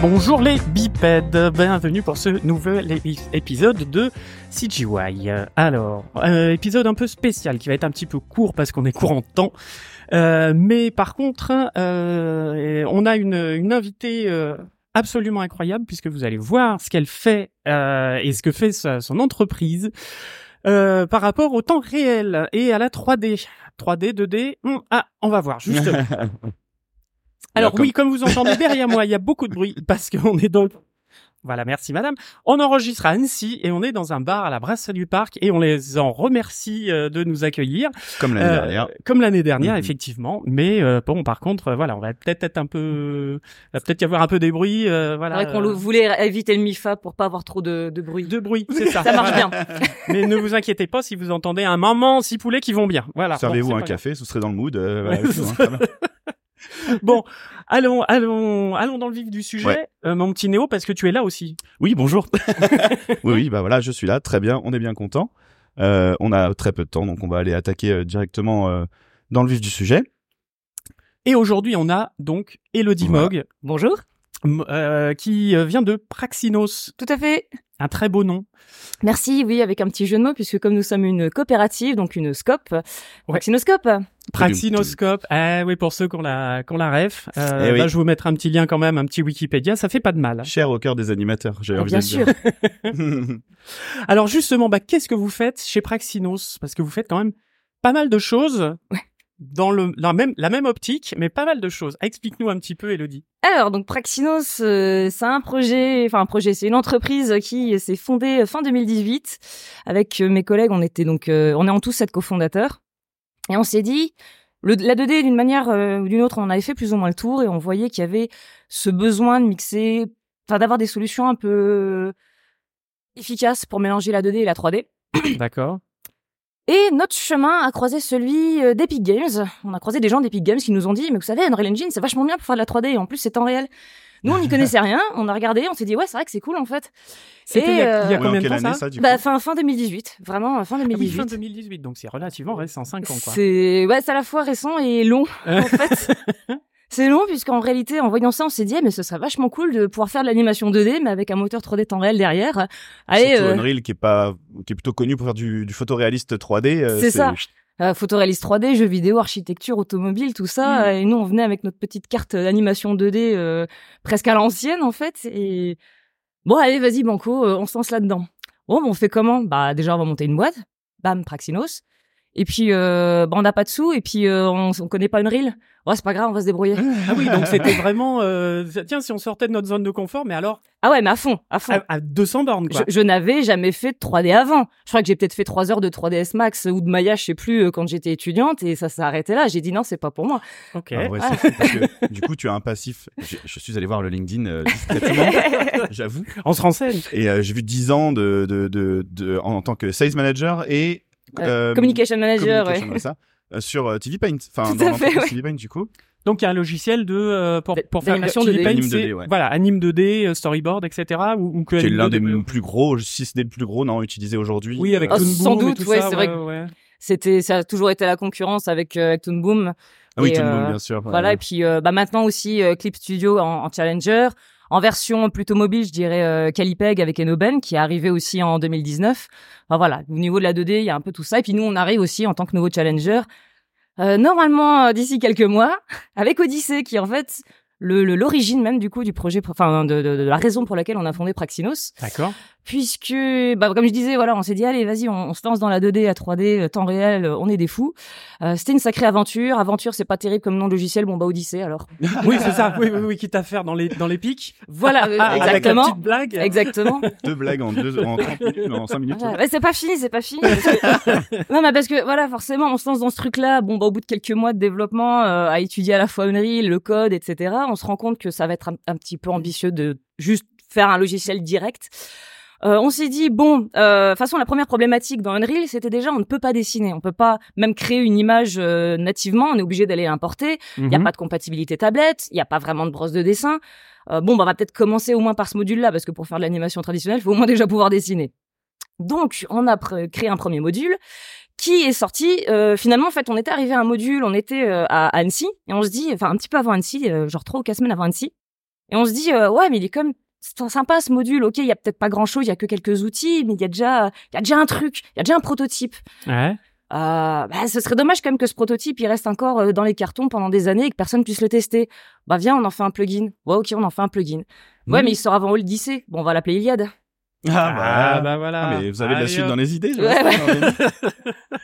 bonjour les bipèdes, bienvenue pour ce nouvel épisode de CGY. Alors, euh, épisode un peu spécial qui va être un petit peu court parce qu'on est court en temps, euh, mais par contre, euh, on a une, une invitée euh, absolument incroyable puisque vous allez voir ce qu'elle fait euh, et ce que fait sa, son entreprise. Euh, par rapport au temps réel et à la 3D. 3D, 2D, hum, ah, on va voir, justement. Alors oui, comme vous entendez derrière moi, il y a beaucoup de bruit parce qu'on est dans le... Voilà, merci madame. On enregistre à Annecy et on est dans un bar à la Brasserie du Parc et on les en remercie euh, de nous accueillir. Comme l'année Euh, dernière. Comme l'année dernière, Mhm. effectivement. Mais euh, bon, par contre, euh, voilà, on va peut-être être un peu... Il va peut-être y avoir un peu des bruits. euh, C'est voilà, vrai qu'on voulait éviter le MIFA pour pas avoir trop de, de bruit. de bruit, c'est ça. Ça marche bien. Mais ne vous inquiétez pas si vous entendez un maman, six poulets qui vont bien. Voilà. Servez-vous Bon, un café, vous serez dans le mood. euh, voilà, Bon, allons, allons, allons dans le vif du sujet, Ouais. Euh, mon petit Néo, parce que tu es là aussi. Oui, bonjour. oui, oui, bah voilà, je suis là, très bien, on est bien content. Euh, on a très peu de temps, donc on va aller attaquer euh, directement euh, dans le vif du sujet. Et aujourd'hui, on a donc Elodie Voilà. Mogg, Bonjour. euh, qui vient de Praxinos, Tout à fait. Un très beau nom. Merci, oui, avec un petit jeu de mots, puisque comme nous sommes une coopérative, donc une scope, Praxinoscope. Praxinoscope, ah oui, pour ceux qu'on la, qu'on la ref. Euh, Eh oui. Là, je vous mettrai un petit lien quand même, un petit Wikipédia, ça fait pas de mal. Cher au cœur des animateurs, j'ai Ah, envie bien de sûr. dire. Alors justement, bah, qu'est-ce que vous faites chez Praxinos? Parce que vous faites quand même pas mal de choses dans le, la, même, la même optique, mais pas mal de choses. Explique-nous un petit peu, Elodie. Alors, donc Praxinos, euh, c'est un projet, enfin un projet, c'est une entreprise qui s'est fondée fin 2018. Avec euh, mes collègues, on était donc, euh, on est en tous sept cofondateurs. Et on s'est dit, le, la 2D, d'une manière euh, ou d'une autre, on avait fait plus ou moins le tour et on voyait qu'il y avait ce besoin de mixer, enfin d'avoir des solutions un peu efficaces pour mélanger la 2D et la 3D. D'accord. Et notre chemin a croisé celui euh, d'Epic Games. On a croisé des gens d'Epic Games qui nous ont dit, mais vous savez, Unreal Engine, c'est vachement bien pour faire de la 3D, et en plus, c'est en réel. Nous, on n'y connaissait rien, on a regardé, on s'est dit, ouais, c'est vrai que c'est cool, en fait. C'était il y a, il y a euh, Ouais, en combien de quelle temps année ça, Bah, coup fin, fin 2018, vraiment, fin Ah oui, 2018. fin 2018, donc c'est relativement récent, 5 ans quoi. C'est ouais, c'est à la fois récent et long en fait. C'est long puisqu'en réalité, en voyant ça, on s'est dit eh, mais ce serait vachement cool de pouvoir faire de l'animation 2D mais avec un moteur 3D temps réel derrière. Allez, Surtout euh, Unreal qui est pas, qui est plutôt connu pour faire du, du photoréaliste 3D. euh, C'est ça. euh, photoréaliste 3D, jeux vidéo, architecture, automobile, tout ça. Mm. Et nous, on venait avec notre petite carte d'animation 2D euh, presque à l'ancienne en fait. Et bon, allez, vas-y Banco, euh, on se lance là-dedans. Bon, on fait comment? Bah déjà, on va monter une boîte. Bam, Praxinos. Et puis, euh, bah, on n'a pas de sous, et puis euh, on, on connaît pas Unreal. Ouais, c'est pas grave, on va se débrouiller. Ah oui, donc c'était vraiment, euh, tiens, si on sortait de notre zone de confort, mais alors Ah ouais, mais à fond, à fond. à, à 200 bornes quoi. Je, je n'avais jamais fait de 3D avant. Je crois que j'ai peut-être fait trois heures de 3ds Max ou de Maya, je sais plus, euh, quand j'étais étudiante, et ça s'est arrêté là. J'ai dit non, c'est pas pour moi. Ok. Ah ouais, Ah. c'est fou, parce que, du coup, tu as un passif. Je, je suis allé voir le LinkedIn euh, discrètement, j'avoue. On se renseigne. Et euh, j'ai vu 10 ans de, de, de, de- en, en tant que sales manager et Euh, euh, Communication Manager, communication, ouais. ça, euh, sur euh, TV Paint. Enfin, Tout dans à fait, ouais. TV Paint, du coup. Donc il y a un logiciel de euh, pour, pour faire d'animation TV 2D. Paint, Anime c'est- 2D, ouais. Voilà, anime 2D, euh, storyboard, etc. Ou, ou que Qui est anime l'un 2D, des plus gros, si ce n'est le plus gros, non, utilisé aujourd'hui. Oui, avec Ah, Toon sans Boom et doute, tout ouais, ça, c'est vrai ouais, que-. C'était, ça a toujours été la concurrence avec, euh, avec Toon Boom. Ah oui, Et, euh, monde, bien sûr. ouais. Voilà, et puis euh, bah, maintenant aussi euh, Clip Studio en, en Challenger. En version plutôt mobile, je dirais euh, Calipeg avec Enoben, qui est arrivé aussi en 2019. Enfin voilà, au niveau de la 2D, il y a un peu tout ça. Et puis nous, on arrive aussi en tant que nouveau Challenger, euh, normalement euh, d'ici quelques mois, avec Odyssey, qui en fait l'origine même du coup du projet, enfin de, de, de la raison pour laquelle on a fondé Praxinos D'accord. Puisque bah, comme je disais voilà on s'est dit allez vas-y on, on se lance dans la 2D à 3D euh, temps réel euh, on est des fous Euh, c'était une sacrée aventure aventure c'est pas terrible comme nom de logiciel bon bah Odyssée alors oui, c'est ça. Oui, oui, oui, quitte à faire dans les dans les pics. voilà euh, Ah, Avec la exactement petite blague. exactement Deux blagues en, deux, en 30 minutes, en 5 minutes. Voilà. Ouais, c'est pas fini c'est pas fini que- non mais parce que voilà forcément on se lance dans ce truc là bon bah au bout de quelques mois de développement euh, à étudier à la fois Unreal le code etc on se rend compte que ça va être un, un petit peu ambitieux de juste faire un logiciel direct Euh, on s'est dit bon, euh, de toute façon la première problématique dans Unreal, c'était déjà on ne peut pas dessiner, on peut pas même créer une image euh, nativement, on est obligé d'aller l'importer. Il y a Mhm. pas de compatibilité tablette, il y a pas vraiment de brosse de dessin. Euh, bon, bah, on va peut-être commencer au moins par ce module-là parce que pour faire de l'animation traditionnelle, il faut au moins déjà pouvoir dessiner. Donc, on a créé un premier module qui est sorti. euh, finalement, en fait, on était arrivé à un module, on était euh, à Annecy et on se dit, enfin un petit peu avant Annecy, euh, genre trois ou quatre semaines avant Annecy. Et on se dit, euh, ouais, mais il est comme c'est sympa ce module. Ok, il y a peut-être pas grand chose, il y a que quelques outils, mais il y a déjà, il y a déjà un truc, il y a déjà un prototype. Ouais. Euh, bah, ce serait dommage quand même que ce prototype il reste encore euh, dans les cartons pendant des années et que personne puisse le tester. Bah viens, on en fait un plugin. Ouais, ok, on en fait un plugin. Ouais, Mhm. mais il sort avant Odyssey. Bon, on va l'appeler Iliad. Ah, Ah, bah voilà. Ah, mais vous avez de la suite hop. dans les idées. je Ouais, vois.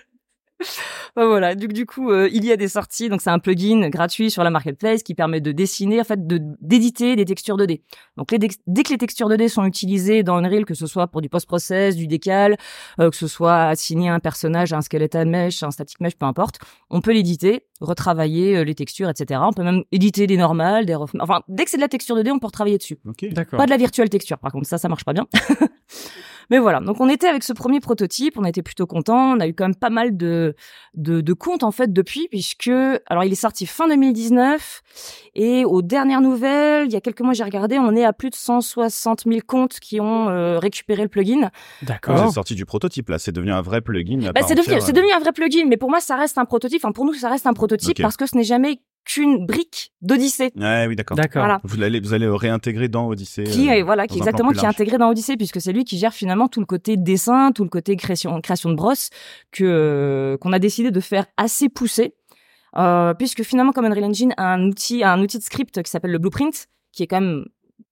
Voilà. Du, du coup, euh, Iliad est sorti. Donc c'est un plugin gratuit sur la marketplace qui permet de dessiner, en fait, de d'éditer des textures 2D. Donc les dès que les textures 2D sont utilisées dans Unreal, que ce soit pour du post-process, du décal, euh, que ce soit assigner un personnage à un skeleton mesh, un static mesh, peu importe, on peut l'éditer, retravailler euh, les textures, etc. On peut même éditer des normales, des rough... enfin dès que c'est de la texture 2D, on peut retravailler dessus. Ok. D'accord. Pas de la virtual texture, par contre, ça, ça marche pas bien. Mais voilà, donc on était avec ce premier prototype, on été plutôt content, on a eu quand même pas mal de, de, de comptes en fait depuis, puisque alors il est sorti fin 2019 et aux dernières nouvelles, il y a quelques mois j'ai regardé, on est à plus de 160 000 comptes qui ont euh, récupéré le plugin. D'accord. c'est sorti du prototype, là, c'est devenu un vrai plugin. Bah, c'est devenu, c'est devenu un vrai plugin, mais pour moi ça reste un prototype. Enfin pour nous ça reste un prototype parce que ce n'est jamais qu'une brique d'Odyssée. Ouais, oui, d'accord. D'accord. Voilà. Vous allez, vous allez le réintégrer dans Odyssey. qui euh, est voilà qui exactement qui est intégré dans Odyssey puisque c'est lui qui gère finalement tout le côté dessin tout le côté création création de brosses que euh, qu'on a décidé de faire assez poussé euh, puisque finalement comme Unreal Engine a un outil a un outil de script qui s'appelle le Blueprint qui est quand même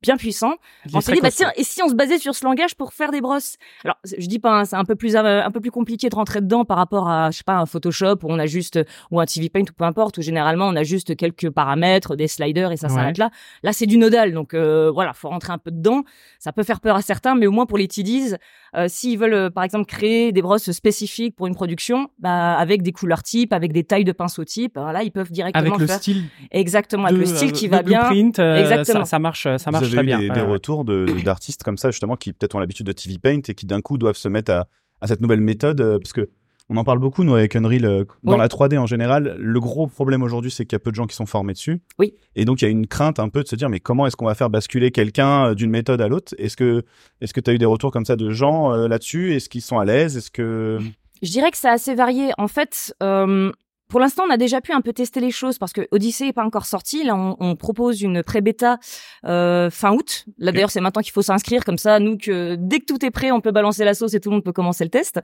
bien puissant. On s'est dit bah tiens et si on se basait sur ce langage pour faire des brosses? Alors je dis pas hein, c'est un peu plus euh, un peu plus compliqué de rentrer dedans par rapport à je sais pas un Photoshop où on a juste ou un TV Paint ou peu importe où généralement on a juste quelques paramètres des sliders et ça Ouais. s'arrête là. Là c'est du nodal donc euh, voilà faut rentrer un peu dedans. Ça peut faire peur à certains mais au moins pour les TDs euh, s'ils veulent euh, par exemple créer des brosses spécifiques pour une production bah avec des couleurs types avec des tailles de pinceau type alors là ils peuvent directement Avec le faire. style exactement avec de, le style qui va bien. euh, Exactement. Ça, ça marche, ça marche très eu bien. des, des retours de- d'artistes comme ça, justement, qui peut-être ont l'habitude de TV Paint et qui d'un coup doivent se mettre à, à cette nouvelle méthode, euh, parce que on en parle beaucoup, nous, avec Unreal, euh, dans Oui. la 3D en général. Le gros problème aujourd'hui, c'est qu'il y a peu de gens qui sont formés dessus. Oui. Et donc, il y a une crainte un peu de se dire, mais comment est-ce qu'on va faire basculer quelqu'un euh, d'une méthode à l'autre? Est-ce que tu as eu des retours comme ça de gens euh, là-dessus? Est-ce qu'ils sont à l'aise? Est-ce que... Je dirais que c'est assez varié. En fait, euh, pour l'instant, on a déjà pu un peu tester les choses parce que Odyssey est pas encore sorti. Là, on, on propose une pré-bêta euh, fin août. Là, d'ailleurs, c'est maintenant qu'il faut s'inscrire. Comme ça, nous, que dès que tout est prêt, on peut balancer la sauce et tout le monde peut commencer le test,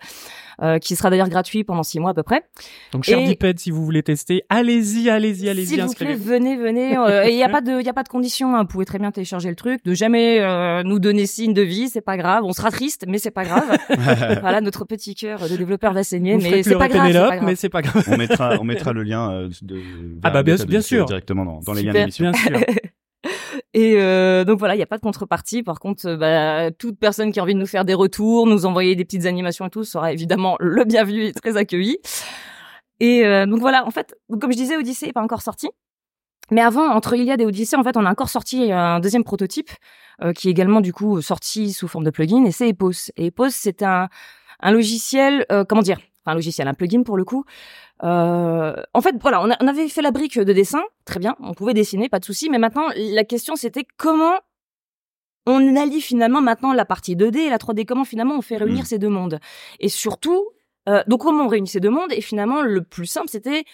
euh, qui sera d'ailleurs gratuit pendant six mois à peu près. Donc, cher Diped, si vous voulez tester, allez-y, allez-y, allez-y, S'il vous plaît, venez, venez. euh, il y a pas de, il a pas de condition. hein. Vous pouvez très bien télécharger le truc, de jamais euh, nous donner signe de vie, c'est pas grave. On sera triste, mais c'est pas grave. voilà, notre petit cœur de développeur va saigner, mais c'est pas grave. pas grave. mais c'est pas grave. on mettra, on mettra le lien euh, de. Ah bah, bien- bien sûr. Directement dans, dans les liens d'émission. Bien sûr. Et euh, donc voilà, il n'y a pas de contrepartie. Par contre, euh, bah, toute personne qui a envie de nous faire des retours, nous envoyer des petites animations et tout, sera évidemment le bienvenu et très accueilli. Et euh, donc voilà, en fait, comme je disais, Odyssey n'est pas encore sorti. Mais avant, entre Iliad et Odyssey, en fait, on a encore sorti un deuxième prototype euh, qui est également du coup sorti sous forme de plugin, et c'est Epos. Et Epos, c'est un, un logiciel, euh, comment dire, enfin un logiciel, un plugin pour le coup. Euh, en fait, voilà, on, a- on avait fait la brique de dessin, très bien, on pouvait dessiner, pas de souci. Mais maintenant, la question c'était comment on allie finalement maintenant la partie 2D et la 3D. Comment finalement on fait réunir Mm. ces deux mondes? Et surtout, euh, donc comment on réunit ces deux mondes? Et finalement, le plus simple, c'était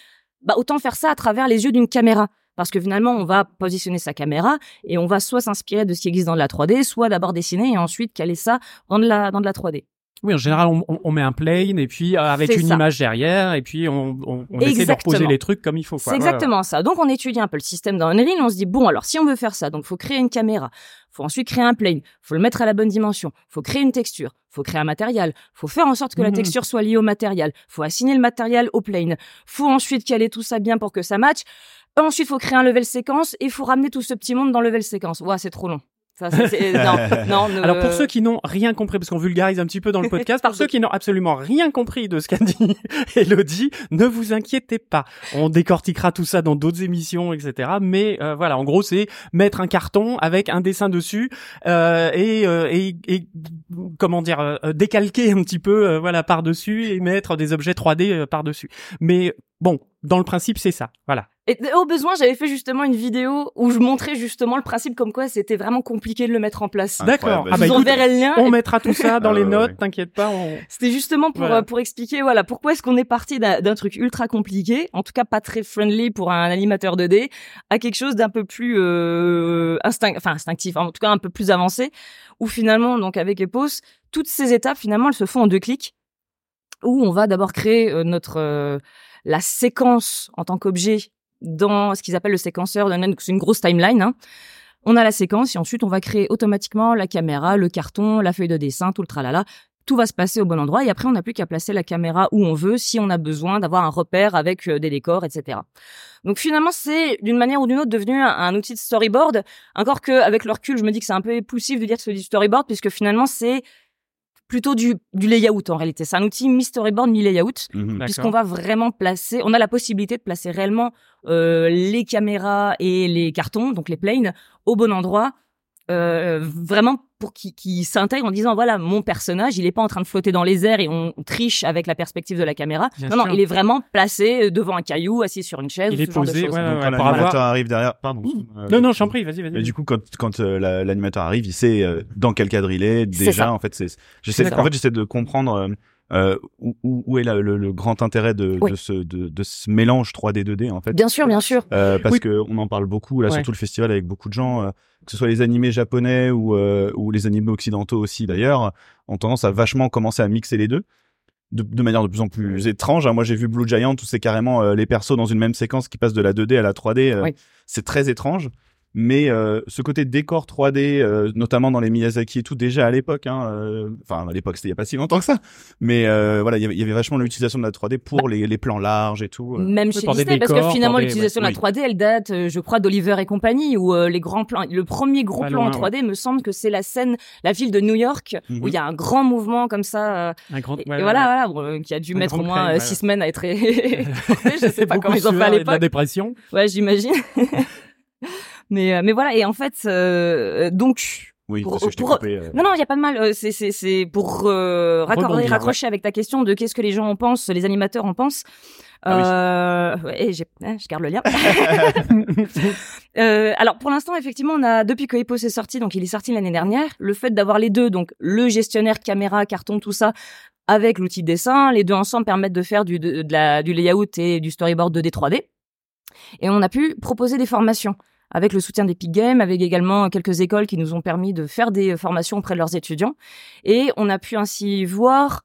bah, autant faire ça à travers les yeux d'une caméra. Parce que finalement, on va positionner sa caméra et on va soit s'inspirer de ce qui existe dans de la 3D, soit d'abord dessiner et ensuite caler ça dans de la, dans de la 3D. Oui, en général, on, met un plane et puis euh, avec une ça. image derrière et puis on, on, on essaie de reposer les trucs comme il faut. C'est. Ouais, exactement ça. Donc on étudie un peu le système dans Unreal, on se dit bon alors si on veut faire ça, donc faut créer une caméra, faut ensuite créer un plane, faut le mettre à la bonne dimension, faut créer une texture, faut créer un matériel, faut faire en sorte que la Mhm. texture soit liée au matériel, faut assigner le matériel au plane, faut ensuite caler tout ça bien pour que ça matche. Ensuite faut créer un level séquence et faut ramener tout ce petit monde dans le level séquence. Ouais, c'est trop long. Ça, c'est- c'est- non, non. ne- Alors pour ceux qui n'ont rien compris, parce qu'on vulgarise un petit peu dans le podcast, pour ceux qui n'ont absolument rien compris de ce qu'a dit Elodie, ne vous inquiétez pas. On décortiquera tout ça dans d'autres émissions, etc. Mais euh, voilà, en gros, c'est mettre un carton avec un dessin dessus euh, et, euh, et, et comment dire, euh, décalquer un petit peu, euh, voilà, par dessus et mettre des objets 3D euh, par dessus. Mais bon, dans le principe, c'est ça. Voilà. Et au besoin, j'avais fait justement une vidéo où je montrais justement le principe comme quoi c'était vraiment compliqué de le mettre en place. D'accord. Ah Je bah vous écoute, enverrai le lien. on mettra tout ça dans Ah les ouais, notes, ouais. t'inquiète pas. on- C'était justement pour Voilà. euh, pour expliquer voilà pourquoi est-ce qu'on est parti d'un d'un truc ultra compliqué, en tout cas pas très friendly pour un animateur 2D, à quelque chose d'un peu plus euh, instinct, enfin instinctif, en tout cas un peu plus avancé, où finalement donc avec Epos, toutes ces étapes finalement elles se font en deux clics, où on va d'abord créer euh, notre euh, la séquence en tant qu'objet dans ce qu'ils appellent le séquenceur, c'est une grosse timeline. Hein. On a la séquence et ensuite on va créer automatiquement la caméra, le carton, la feuille de dessin, tout le tralala tout va se passer au bon endroit et après on n'a plus qu'à placer la caméra où on veut si on a besoin d'avoir un repère avec euh, des décors, etc. Donc finalement c'est d'une manière ou d'une autre devenu un, outil de storyboard. Encore que avec le recul je me dis que c'est un peu époussif de dire que c'est du storyboard puisque finalement c'est plutôt du, du layout en réalité. C'est un outil mi-storyboard, mi-layout Mhm. puisqu'on va vraiment placer, on a la possibilité de placer réellement euh, les caméras et les cartons, donc les planes, au bon endroit, euh, vraiment pour qu'ils qu'ils s'intègrent en disant voilà mon personnage, il est pas en train de flotter dans les airs et on triche avec la perspective de la caméra. Bien non non, sûr. il est vraiment placé devant un caillou, assis sur une chaise, Il ou est ce genre de posé, ouais, Donc, ouais, quand l'animateur avoir- arrive derrière, pardon. euh, Non, non, j'en prie, vas-y, vas-y. du coup, quand, quand euh, la- l'animateur arrive, il sait euh, dans quel cadre il est. Déjà, ça. en fait, c'est. J'essaie. En fait, j'essaie de comprendre euh, où, où- est la- le, le grand intérêt de, Oui. de ce de, de ce mélange 3D 2D en fait? Bien sûr, bien sûr. Euh, parce Oui. que on en parle beaucoup là, Ouais. surtout le festival avec beaucoup de gens, euh, que ce soit les animés japonais ou euh, ou les animés occidentaux aussi d'ailleurs, ont tendance à vachement commencer à mixer les deux. De, de manière de plus en plus étrange. hein. Moi, j'ai vu Blue Giant où c'est carrément euh, les persos dans une même séquence qui passent de la 2D à la 3D. euh, Oui. C'est très étrange. Mais euh, ce côté décor 3D, euh, notamment dans les Miyazaki et tout, déjà à l'époque, hein, euh, enfin à l'époque c'était il y a pas si longtemps que ça, mais euh, voilà, il y avait- vachement l'utilisation de la 3D pour les, les plans larges et tout. euh. Même chez Disney, parce que finalement l'utilisation ouais. de la 3D, elle date, euh, je crois, d'Oliver et compagnie, où euh, les grands plans, le premier gros Pas plan en loin, 3D me semble que c'est la scène, la ville de New York, Mhm. où il y a un grand mouvement comme ça, euh, Un grand, et, ouais, et ouais, voilà, voilà, euh, qui a dû Un mettre au moins six semaines à être je sais pas comment ils ont fait à de la l'époque. dépression. Ouais, j'imagine. mais euh, mais voilà, et en fait, euh, donc Oui, pour- parce que je pour- coupé. euh. non, non, il y a pas de mal. euh, C'est, c'est, c'est pour euh, raccorder, Rebondir, raccrocher avec ta question de qu'est-ce que les gens en pensent, les animateurs en pensent. Ah euh, ouais, j'ai, hein, je garde le lien. Euh, alors pour l'instant, effectivement, on a depuis que Epos est sorti, donc il est sorti l'année dernière, le fait d'avoir les deux, donc le gestionnaire caméra, carton, tout ça, avec l'outil de dessin, les deux ensemble permettent de faire du, de, de la, du layout et du storyboard 2D 3D. Et on a pu proposer des formations avec le soutien d'Epic Games, avec également quelques écoles qui nous ont permis de faire des formations auprès de leurs étudiants. Et on a pu ainsi voir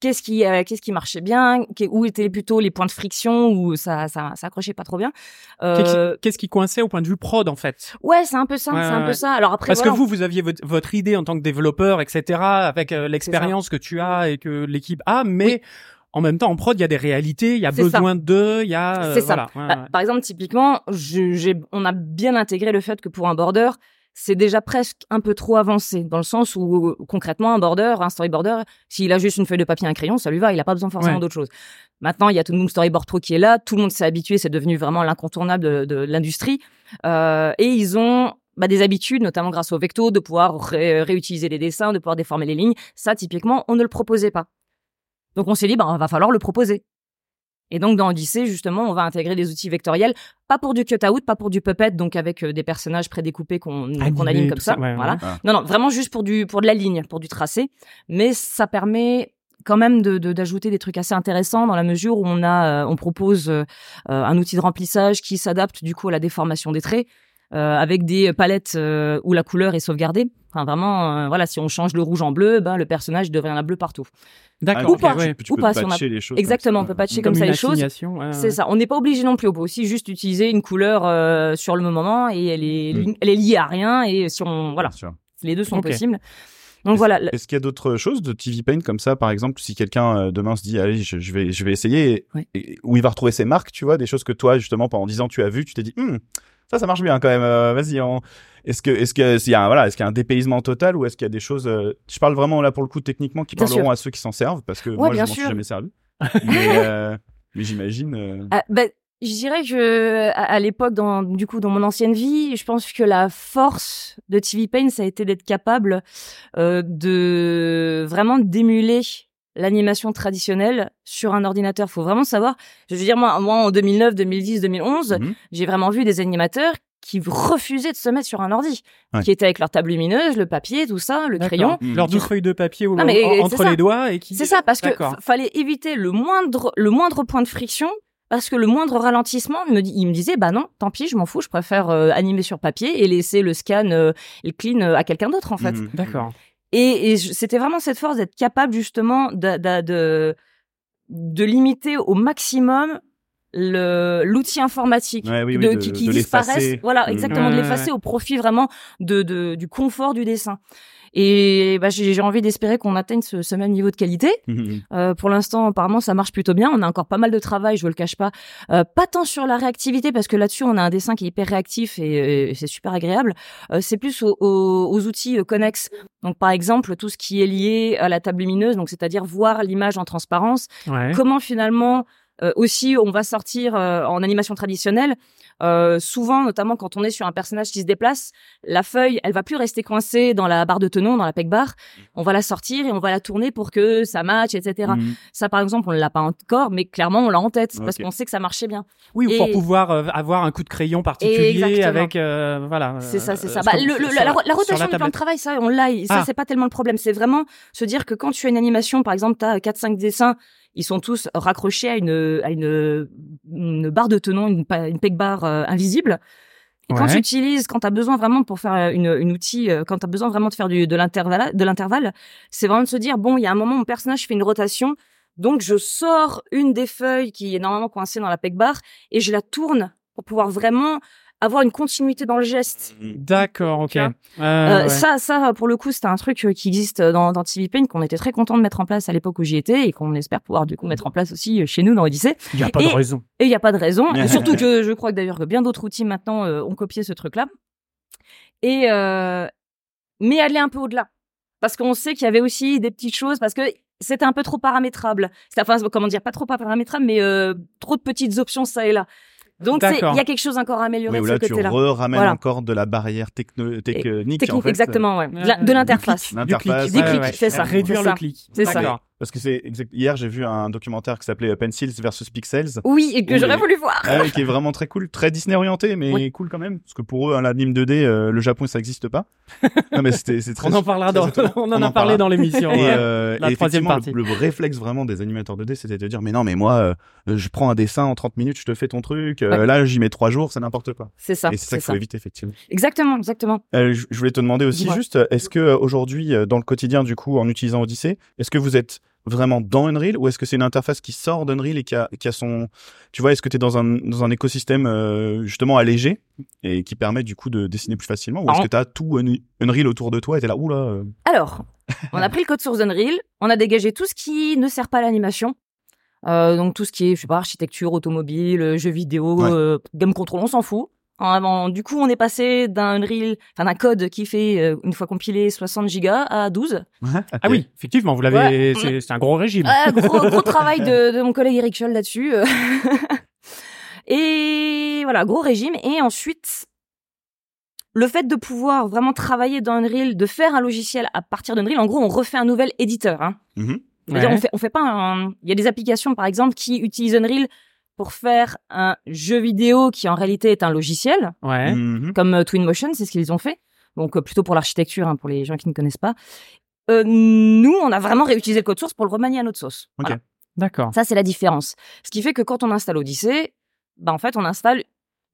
qu'est-ce qui, euh, qu'est-ce qui marchait bien, où étaient plutôt les points de friction, où ça, ça, ça accrochait pas trop bien. Qu'est-ce Euh, qui- Qu'est-ce qui coinçait au point de vue prod, en fait? Ouais, c'est un peu ça, Ouais, c'est un peu ça. Alors après, Parce voilà, que vous, vous aviez votre, votre idée en tant que développeur, etc., avec euh, l'expérience que tu as et que l'équipe a, mais en même temps, en prod, il y a des réalités, il y a besoin d'eux, il y a... euh, C'est ça. Ouais, Bah, ouais. Par exemple, typiquement, je- on a bien intégré le fait que pour un border, c'est déjà presque un peu trop avancé, dans le sens où concrètement, un border, un storyboarder, s'il a juste une feuille de papier et un crayon, ça lui va, il n'a pas besoin forcément Ouais. d'autre chose. Maintenant, il y a tout le monde Storyboard Pro qui est là, tout le monde s'est habitué, c'est devenu vraiment l'incontournable de, de l'industrie, Euh, et ils ont bah, des habitudes, notamment grâce au Vecto, de pouvoir ré- réutiliser les dessins, de pouvoir déformer les lignes. Ça, typiquement, on ne le proposait pas. Donc on s'est dit, bah, va falloir le proposer. Et donc dans Odyssey, justement, on va intégrer des outils vectoriels, pas pour du cut-out, pas pour du puppet, donc avec euh, des personnages prédécoupés qu'on qu'on Animés, aligne comme ça. ça, ouais, voilà. ouais. Non, non, vraiment juste pour du pour de la ligne, pour du tracé. Mais ça permet quand même de de- d'ajouter des trucs assez intéressants dans la mesure où on a euh, on propose euh, euh, un outil de remplissage qui s'adapte du coup à la déformation des traits. euh, avec des palettes euh, où la couleur est sauvegardée. Enfin, vraiment, euh, voilà, si on change le rouge en bleu, ben, le personnage devient un bleu partout. D'accord, ou pas. ouais. Tu, tu Ou peux pas, si on a- les choses. Exactement, on comme peut ça. patcher comme, ça une les choses. ouais, C'est ça. On n'est pas obligé non plus. On peut aussi juste utiliser une couleur euh, sur le moment et elle est, Mm. elle est liée à rien. Et si on, voilà, les deux sont possibles. Donc voilà. le- Est-ce qu'il y a d'autres choses de TV Paint comme ça, par exemple, si quelqu'un euh, demain se dit, allez, je, je vais, je vais essayer, et- où il va retrouver ses marques, tu vois, des choses que toi, justement, pendant 10 ans, tu as vu, tu t'es dit, Hum, ça, ça marche bien quand même. euh, Vas-y, on... est-ce que, est-ce que, s'il y a, un- voilà, est-ce qu'il y a un dépaysement total ou est-ce qu'il y a des choses, euh, je parle vraiment là pour le coup techniquement qui Bien parleront sûr. à ceux qui s'en servent parce que moi, je m'en suis jamais servi. mais, euh, mais j'imagine. euh, Ah, ben, je dirais que à, à l'époque, dans du coup, dans mon ancienne vie, je pense que la force de TV Paint, ça a été d'être capable euh, de vraiment d'émuler l'animation traditionnelle sur un ordinateur. Faut vraiment savoir. Je veux dire, moi, moi en 2009, 2010, 2011, Mhm. j'ai vraiment vu des animateurs qui refusaient de se mettre sur un ordi, Ouais. qui étaient avec leur table lumineuse, le papier, tout ça, le crayon. Mm. Leur douze feuilles de papier Non, mais en- c'est entre ça. les doigts et qui. C'est ça, parce que fallait éviter le moindre, le moindre point de friction. Parce que le moindre ralentissement, il me, il me disait, bah non, tant pis, je m'en fous, je préfère euh, animer sur papier et laisser le scan euh, et le clean euh, à quelqu'un d'autre, en fait. Mhm. D'accord. Et, c'était vraiment cette force d'être capable justement de, de, de, de limiter au maximum le l'outil informatique Ouais, oui, oui, de, de- qui, qui de disparaisse l'effacer. voilà Mhm. exactement Ouais, de l'effacer ouais. au profit vraiment de, de du confort du dessin et bah, j'ai envie d'espérer qu'on atteigne ce, ce même niveau de qualité Mhm. euh, pour l'instant, apparemment, ça marche plutôt bien. On a encore pas mal de travail, je vous le cache pas. Euh, pas tant sur la réactivité, parce que là-dessus, on a un dessin qui est hyper réactif et, et c'est super agréable. Euh, c'est plus aux outils euh, connexes. Donc, par exemple, tout ce qui est lié à la table lumineuse, donc c'est-à-dire voir l'image en transparence. Ouais. Comment finalement euh, aussi on va sortir euh, en animation traditionnelle. Euh, souvent, notamment quand on est sur un personnage qui se déplace, la feuille, elle va plus rester coincée dans la barre de tenon, dans la peg bar. On va la sortir et on va la tourner pour que ça matche, etc. Mhm. Ça, par exemple, on ne l'a pas encore, mais clairement, on l'a en tête parce qu'on sait que ça marchait bien. Oui, ou Et- pour pouvoir euh, avoir un coup de crayon particulier avec euh, voilà. C'est ça, c'est euh, ça. sur- Bah, le- le- la, la rotation du plan de travail, ça, on l'a. Ça, Ah. c'est pas tellement le problème. C'est vraiment se dire que quand tu as une animation, par exemple, tu as 4-5 dessins, ils sont tous raccrochés à une, à une, une barre de tenon, une, une peg bar euh, invisible. Et quand tu utilises, quand tu as besoin vraiment pour faire euh, une, une outil, euh, quand tu as besoin vraiment de faire du, de l'intervalle, de l'intervalle, c'est vraiment de se dire, bon, il y a un moment, mon personnage fait une rotation, donc je sors une des feuilles qui est normalement coincée dans la peg bar et je la tourne pour pouvoir vraiment avoir une continuité dans le geste. D'accord, ok. Tu vois Euh, Euh, ouais. Ça, ça, pour le coup, c'était un truc euh, qui existe dans, dans TV Paint qu'on était très content de mettre en place à l'époque où j'y étais et qu'on espère pouvoir du coup mettre en place aussi euh, chez nous dans Odyssey. Il n'y a pas et- de raison. Et il n'y a pas de raison. Et surtout que je crois que d'ailleurs que bien d'autres outils maintenant euh, ont copié ce truc-là. Et euh, mais aller un peu au-delà, parce qu'on sait qu'il y avait aussi des petites choses, parce que c'était un peu trop paramétrable. C'était enfin comment dire, pas trop paramétrable, mais euh, trop de petites options ça et là. Donc il y a quelque chose encore à améliorer Oui, de ce là, tu côté-là. ramènes Voilà. encore de la barrière techno technique, en Technique, fait. exactement, ouais. De la- de l'interface. Du clic. Ouais, clics, ouais. c'est ça, Réduire le clic. C'est ça. Parce que c'est exact. Hier, j'ai vu un documentaire qui s'appelait Pencils versus Pixels. Oui, et que j'aurais voulu voir. Ah oui, qui est vraiment très cool, très Disney orienté, mais Oui. cool quand même, parce que pour eux, un anime 2D, euh, le Japon, ça n'existe pas. non, mais c'était, c'est très. On en parlera dans, on en a parlé parlera. dans l'émission. Et, euh, la et troisième effectivement, le, partie. le réflexe vraiment des animateurs 2D, c'était de dire, mais non, mais moi, euh, je prends un dessin en 30 minutes, je te fais ton truc. euh, Ouais. Là, j'y mets trois jours, c'est n'importe quoi. C'est ça. et c'est ça qu'il faut éviter, effectivement. Exactement, exactement. Euh, je voulais te demander aussi juste, est-ce que euh, aujourd'hui, euh, dans le quotidien, du coup, en utilisant Odyssey, est-ce que vous êtes vraiment dans Unreal ou est-ce que c'est une interface qui sort d'Unreal et qui a, qui a son, tu vois, est-ce que tu es dans un, dans un écosystème euh, justement allégé et qui permet du coup de dessiner plus facilement ou est-ce que tu as tout Un- Unreal autour de toi et t'es là, oula, euh, Alors, on a pris le code source d'Unreal, on a dégagé tout ce qui ne sert pas à l'animation. Euh, donc tout ce qui est, je sais pas, architecture, automobile, jeux vidéo, Ouais. game control, on s'en fout. En- du coup, on est passé d'un Unreal, enfin d'un code qui fait euh, une fois compilé 60 gigas à 12. Ah oui, effectivement, vous l'avez. Ouais. C'est c'est un gros régime. Ah, gros, gros travail de, de mon collègue Eric Scholl là-dessus. euh. et voilà, gros régime. Et ensuite, le fait de pouvoir vraiment travailler dans Unreal, de faire un logiciel à partir d'Unreal, en gros, on refait un nouvel éditeur. Hein. C'est-à-dire, Ouais. on fait, on fait pas un... Il y a des applications, par exemple, qui utilisent Unreal pour faire un jeu vidéo qui, en réalité, est un logiciel, Ouais. Mhm. comme euh, Twinmotion, c'est ce qu'ils ont fait. Donc, euh, plutôt pour l'architecture, hein, pour les gens qui ne connaissent pas. Euh, nous, on a vraiment réutilisé le code source pour le remanier à notre sauce. Ok. Voilà. D'accord. Ça, c'est la différence. Ce qui fait que quand on installe Odyssey, bah, en fait, on installe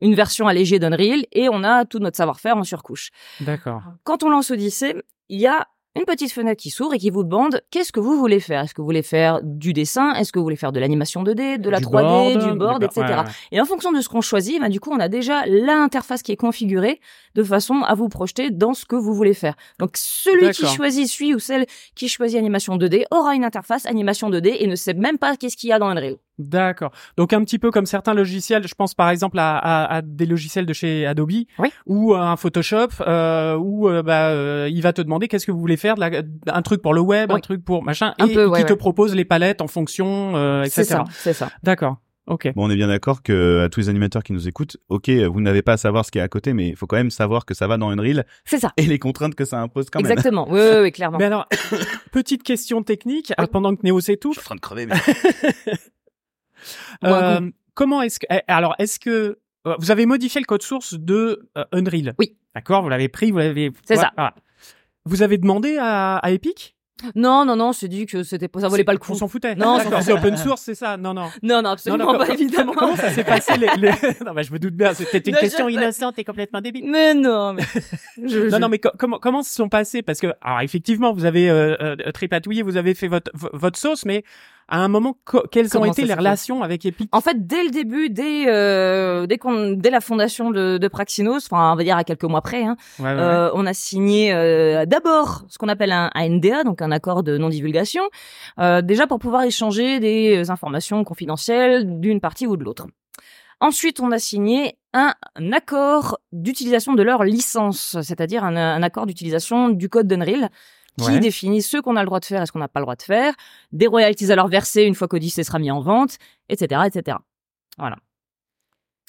une version allégée d'Unreal et on a tout notre savoir-faire en surcouche. D'accord. Quand on lance Odyssey, il y a une petite fenêtre qui s'ouvre et qui vous demande qu'est-ce que vous voulez faire? Est-ce que vous voulez faire du dessin? Est-ce que vous voulez faire de l'animation 2D, de la Du 3D, board, du board, etc. ouais, ouais. Et en fonction de ce qu'on choisit, bah, du coup, on a déjà l'interface qui est configurée de façon à vous projeter dans ce que vous voulez faire. Donc, celui qui choisit, celui ou celle qui choisit animation 2D aura une interface animation 2D et ne sait même pas qu'est-ce qu'il y a dans Unreal. D'accord. Donc un petit peu comme certains logiciels, je pense par exemple à, à, à des logiciels de chez Adobe Oui. ou à un Photoshop euh, où euh, bah, euh, il va te demander qu'est-ce que vous voulez faire, de la- un truc pour le web, un truc pour machin, Un et peu, qui ouais, te propose les palettes en fonction, euh, etc. C'est ça, c'est ça. D'accord. Ok. Bon, on est bien d'accord que à tous les animateurs qui nous écoutent, ok, vous n'avez pas à savoir ce qui est à côté, mais il faut quand même savoir que ça va dans Unreal C'est ça. et les contraintes que ça impose quand même. Exactement. Oui, oui, oui, clairement. Mais alors, petite question technique, pendant que Néo Je suis s'étouffe, en train de crever. Mais... Euh, comment est-ce que, eh, alors, est-ce que euh, vous avez modifié le code source de euh, Unreal? Oui. D'accord, vous l'avez pris, vous l'avez. C'est ça. voilà. Vous avez demandé à, à Epic? Non, non, non, c'est dit que c'était ça valait pas le coup. On s'en foutait. Non, c'est open source, c'est ça? Non, non. Non, non, absolument Non, non, pas, évidemment. Comment ça s'est passé les, les... Non, bah, je me doute bien. C'était une Non, question innocente et complètement débile. Mais non, mais. Je- Non, je- non, mais co- comment comment se sont passés? Parce que, alors effectivement, vous avez euh, euh, tripatouillé, vous avez fait votre votre sauce, mais à un moment, quelles ont été les relations avec Epic? En fait, dès le début, dès euh, dès qu'on dès la fondation de, de Praxinos, enfin on va dire à quelques mois près, hein, Ouais, ouais, ouais. euh, on a signé euh, d'abord ce qu'on appelle un, un NDA, donc un accord de non divulgation, euh, déjà pour pouvoir échanger des informations confidentielles d'une partie ou de l'autre. Ensuite, on a signé un, un accord d'utilisation de leur licence, c'est-à-dire un, un accord d'utilisation du code d'Unreal qui Ouais. définit ce qu'on a le droit de faire et ce qu'on n'a pas le droit de faire, des royalties à leur verser une fois qu'Odyssey sera mis en vente, etc., etc. Voilà.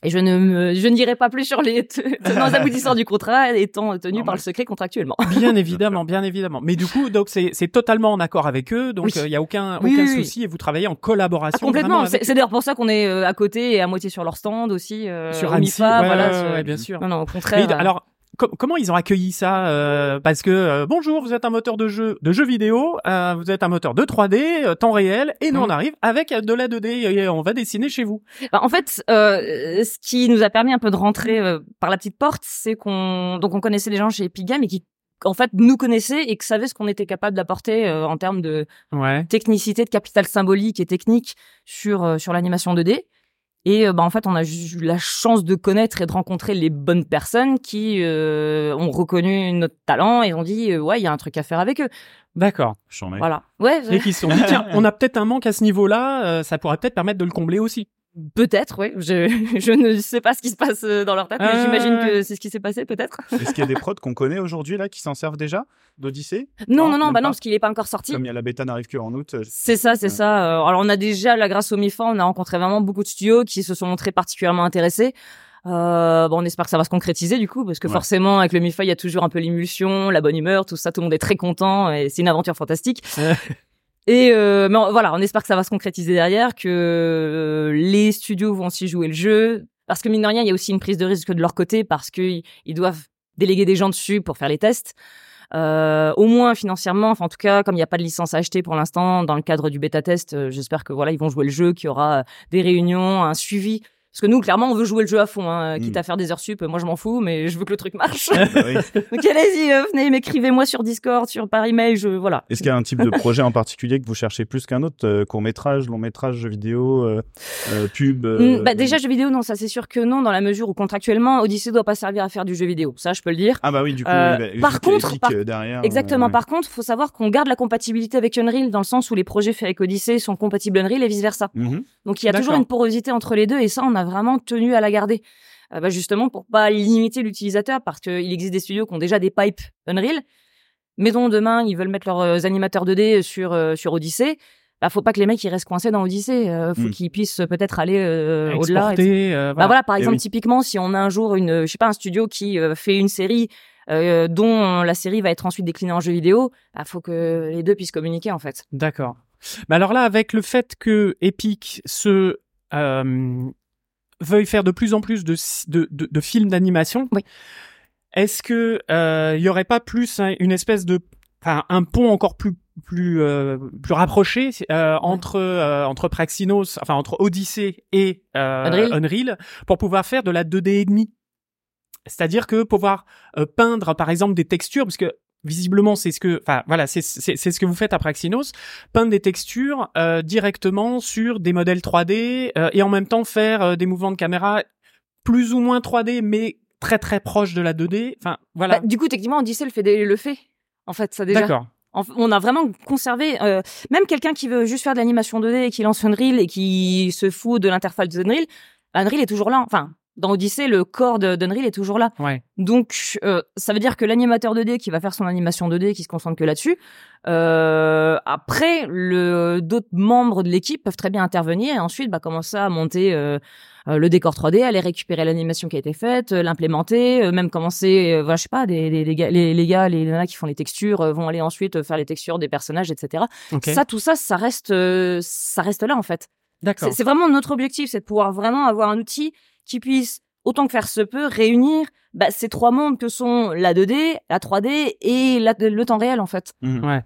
Et je ne me, je ne dirai pas plus sur les te- tenants aboutissants du contrat étant tenu par le secret contractuellement. Bien évidemment, bien évidemment. Mais du coup, donc c'est c'est totalement en accord avec eux, donc il Oui. y a aucun Oui, aucun oui, souci et vous travaillez en Ah, collaboration. complètement. vraiment C'est d'ailleurs pour ça qu'on est euh, à côté et à moitié sur leur stand aussi. Euh, sur Annecy. Ouais, voilà. ouais, bien sûr. Non, non, au contraire. euh, alors, co- comment ils ont accueilli ça euh, Parce que euh, bonjour, vous êtes un moteur de jeu, de jeux vidéo, euh, vous êtes un moteur de 3D, euh, temps réel, et nous Mhm. on arrive avec euh, de la 2D et on va dessiner chez vous. Bah, en fait, euh, ce qui nous a permis un peu de rentrer par la petite porte, c'est qu'on donc on connaissait des gens chez Epic Games et qui en fait nous connaissaient et que savaient ce qu'on était capable d'apporter euh, en termes de Ouais. technicité, de capital symbolique et technique sur euh, sur l'animation 2D. Et euh, bah, en fait, on a eu la chance de connaître et de rencontrer les bonnes personnes qui euh, ont reconnu notre talent et ont dit euh, ouais, il y a un truc à faire avec eux. D'accord. Voilà. Ouais, Et qui se sont dit tiens, on a peut-être un manque à ce niveau-là, euh, ça pourrait peut-être permettre de le combler aussi. Peut-être. Ouais. Je je ne sais pas ce qui se passe euh, dans leur tête, mais Ah, j'imagine que c'est ce qui s'est passé peut-être. Est-ce qu'il y a des prods qu'on connaît aujourd'hui là qui s'en servent déjà d'Odyssée? Non, Non, non, non, bah non, parce qu'il est pas encore sorti. Comme il y a la bêta n'arrive que en août. euh, C'est ça, c'est ça. Euh, Alors on a déjà, là, grâce au MIFA, on a rencontré vraiment beaucoup de studios qui se sont montrés particulièrement intéressés. Euh, bon, on espère que ça va se concrétiser du coup, parce que Ouais. forcément, avec le MIFA, il y a toujours un peu l'émulsion, la bonne humeur, tout ça, tout le monde est très content et c'est une aventure fantastique. Et euh, mais on- voilà, on espère que ça va se concrétiser derrière, que euh, les studios vont aussi jouer le jeu, parce que mine de rien, il y a aussi une prise de risque de leur côté, parce qu'ils ils doivent déléguer des gens dessus pour faire les tests. Euh, au moins financièrement, enfin en tout cas, comme il n'y a pas de licence à acheter pour l'instant dans le cadre du bêta test, euh, j'espère que voilà ils vont jouer le jeu, qu'il y aura des réunions, un suivi. Parce que nous, clairement, on veut jouer le jeu à fond, hein, quitte Mm. à faire des heures sup. Moi, je m'en fous, mais je veux que le truc marche. oui. Donc allez-y, euh, venez, m'écrivez-moi sur Discord, sur par email, je voilà. Est-ce qu'il y a un type de projet en particulier que vous cherchez plus qu'un autre Court métrage, long métrage, jeu vidéo, euh, euh, pub euh, Mm, bah, déjà, jeu vidéo, non, ça c'est sûr que non, dans la mesure où contractuellement, Odyssey doit pas servir à faire du jeu vidéo. Ça, je peux le dire. Ah bah oui, du coup, Euh, bah, par contre, par- euh, derrière. Exactement. euh, Par contre, faut savoir qu'on garde la compatibilité avec Unreal dans le sens où les projets faits avec Odyssey sont compatibles Unreal et vice versa. mhm. Donc il y a toujours une porosité entre les deux et ça, on a vraiment tenu à la garder. Euh, bah, justement pour pas limiter l'utilisateur parce qu'il existe des studios qui ont déjà des pipes Unreal, mais dont demain ils veulent mettre leurs euh, animateurs 2D sur euh, sur Odyssey. Bah, faut pas que les mecs ils restent coincés dans Odyssey. Euh, faut Mm. qu'ils puissent peut-être aller euh, au-delà. euh, Bah voilà. voilà, par Eh exemple, oui. typiquement, si on a un jour une, je sais pas, un studio qui fait une série dont la série va être ensuite déclinée en jeu vidéo, bah, faut que les deux puissent communiquer en fait. D'accord. Mais alors là, avec le fait que Epic se euh, veuille faire de plus en plus de, de, de, de films d'animation, Oui. est-ce que euh, il y aurait pas plus une espèce de enfin, un pont encore plus plus euh, plus rapproché euh, entre euh, entre Praxinos, enfin entre Odyssey et euh, Unreal. Unreal pour pouvoir faire de la 2D et demi? C'est-à-dire que pouvoir euh, peindre par exemple des textures parce que visiblement c'est ce que enfin voilà c'est c'est c'est ce que vous faites à Praxinos peindre des textures euh, directement sur des modèles 3D euh, et en même temps faire euh, des mouvements de caméra plus ou moins 3D mais très très proches de la 2D enfin voilà Bah, du coup, techniquement, Odyssey le fait, le fait. En fait, ça déjà. d'accord On a vraiment conservé, euh, même quelqu'un qui veut juste faire de l'animation 2D et qui lance Unreal et qui se fout de l'interface de Unreal, Unreal est toujours là. Enfin, dans Odyssey, le corps de- d'Unreal est toujours là. Ouais. Donc, euh, ça veut dire que l'animateur 2D qui va faire son animation 2D, qui se concentre que là-dessus, euh, après, le d'autres membres de l'équipe peuvent très bien intervenir et ensuite bah, commencer à monter euh, euh, le décor 3D, aller récupérer l'animation qui a été faite, euh, l'implémenter, euh, même commencer, euh, voilà, je sais pas, des, des, les, gars, les, les gars, les nanas qui font les textures vont aller ensuite faire les textures des personnages, etc. Ok. Ça, tout ça, ça reste, ça reste là en fait. D'accord. C'est vraiment notre objectif, c'est de pouvoir vraiment avoir un outil qui puisse, autant que faire se peut, réunir bah, ces trois mondes que sont la 2D, la 3D et la- le temps réel en fait. Mhm. Ouais.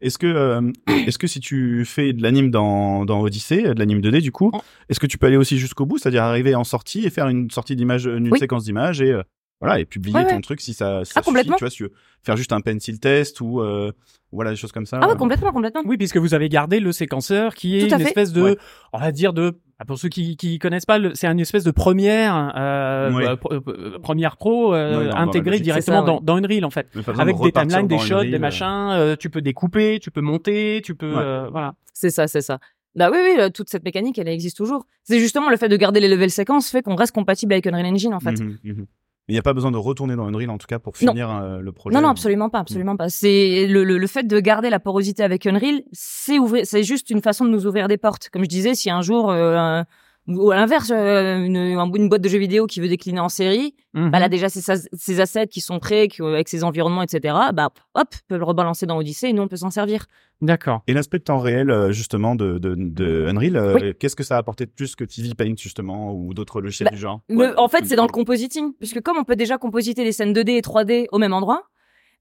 Est-ce que, euh, est-ce que si tu fais de l'anime dans, dans Odyssey, euh, de l'anime 2D du coup, Oh. est-ce que tu peux aller aussi jusqu'au bout, c'est-à-dire arriver en sortie et faire une sortie d'image, une Oui. séquence d'images et euh, voilà et publier Ouais, ton ouais. truc si ça, si ça Ah, suffit, tu vois, si tu veux faire juste un pencil test ou euh, voilà des choses comme ça. Ah ouais, euh. complètement, complètement. Oui, puisque vous avez gardé le séquenceur qui est une fait. espèce de, Ouais. on va dire de, ah, pour ceux qui qui connaissent pas, c'est une espèce de première, euh, Ouais. euh, pro- euh, première pro euh, Ouais, intégrée directement ça, dans, dans Unreal en fait, avec de des timelines, des shots, Unreal, des euh. machins. euh, tu peux découper, tu peux monter, tu peux, Ouais. euh, voilà. C'est ça, c'est ça. Bah oui, oui, euh, toute cette mécanique, elle existe toujours. C'est justement le fait de garder les level séquences fait qu'on reste compatible avec Unreal Engine en fait. Mhm, mhm. Mais il n'y a pas besoin de retourner dans Unreal en tout cas pour finir euh, le projet. Non, non, absolument pas, absolument pas. C'est le, le, le fait de garder la porosité avec Unreal, c'est ouvrir, c'est juste une façon de nous ouvrir des portes. Comme je disais, si un jour, euh, ou à l'inverse, euh, une, une boîte de jeux vidéo qui veut décliner en série, Mhm. bah, elle a déjà ses, ses assets qui sont prêts, qui- avec ses environnements, etc. Bah, hop, peut le rebalancer dans Odyssey et nous on peut s'en servir. D'accord. Et l'aspect de temps réel, euh, justement, de, de, de Unreal, euh, Oui. qu'est-ce que ça a apporté de plus que TV Paint, justement, ou d'autres logiciels Bah, du genre? Le- Ouais, en fait, c'est dans le compositing, puisque comme on peut déjà compositer les scènes 2D et 3D au même endroit,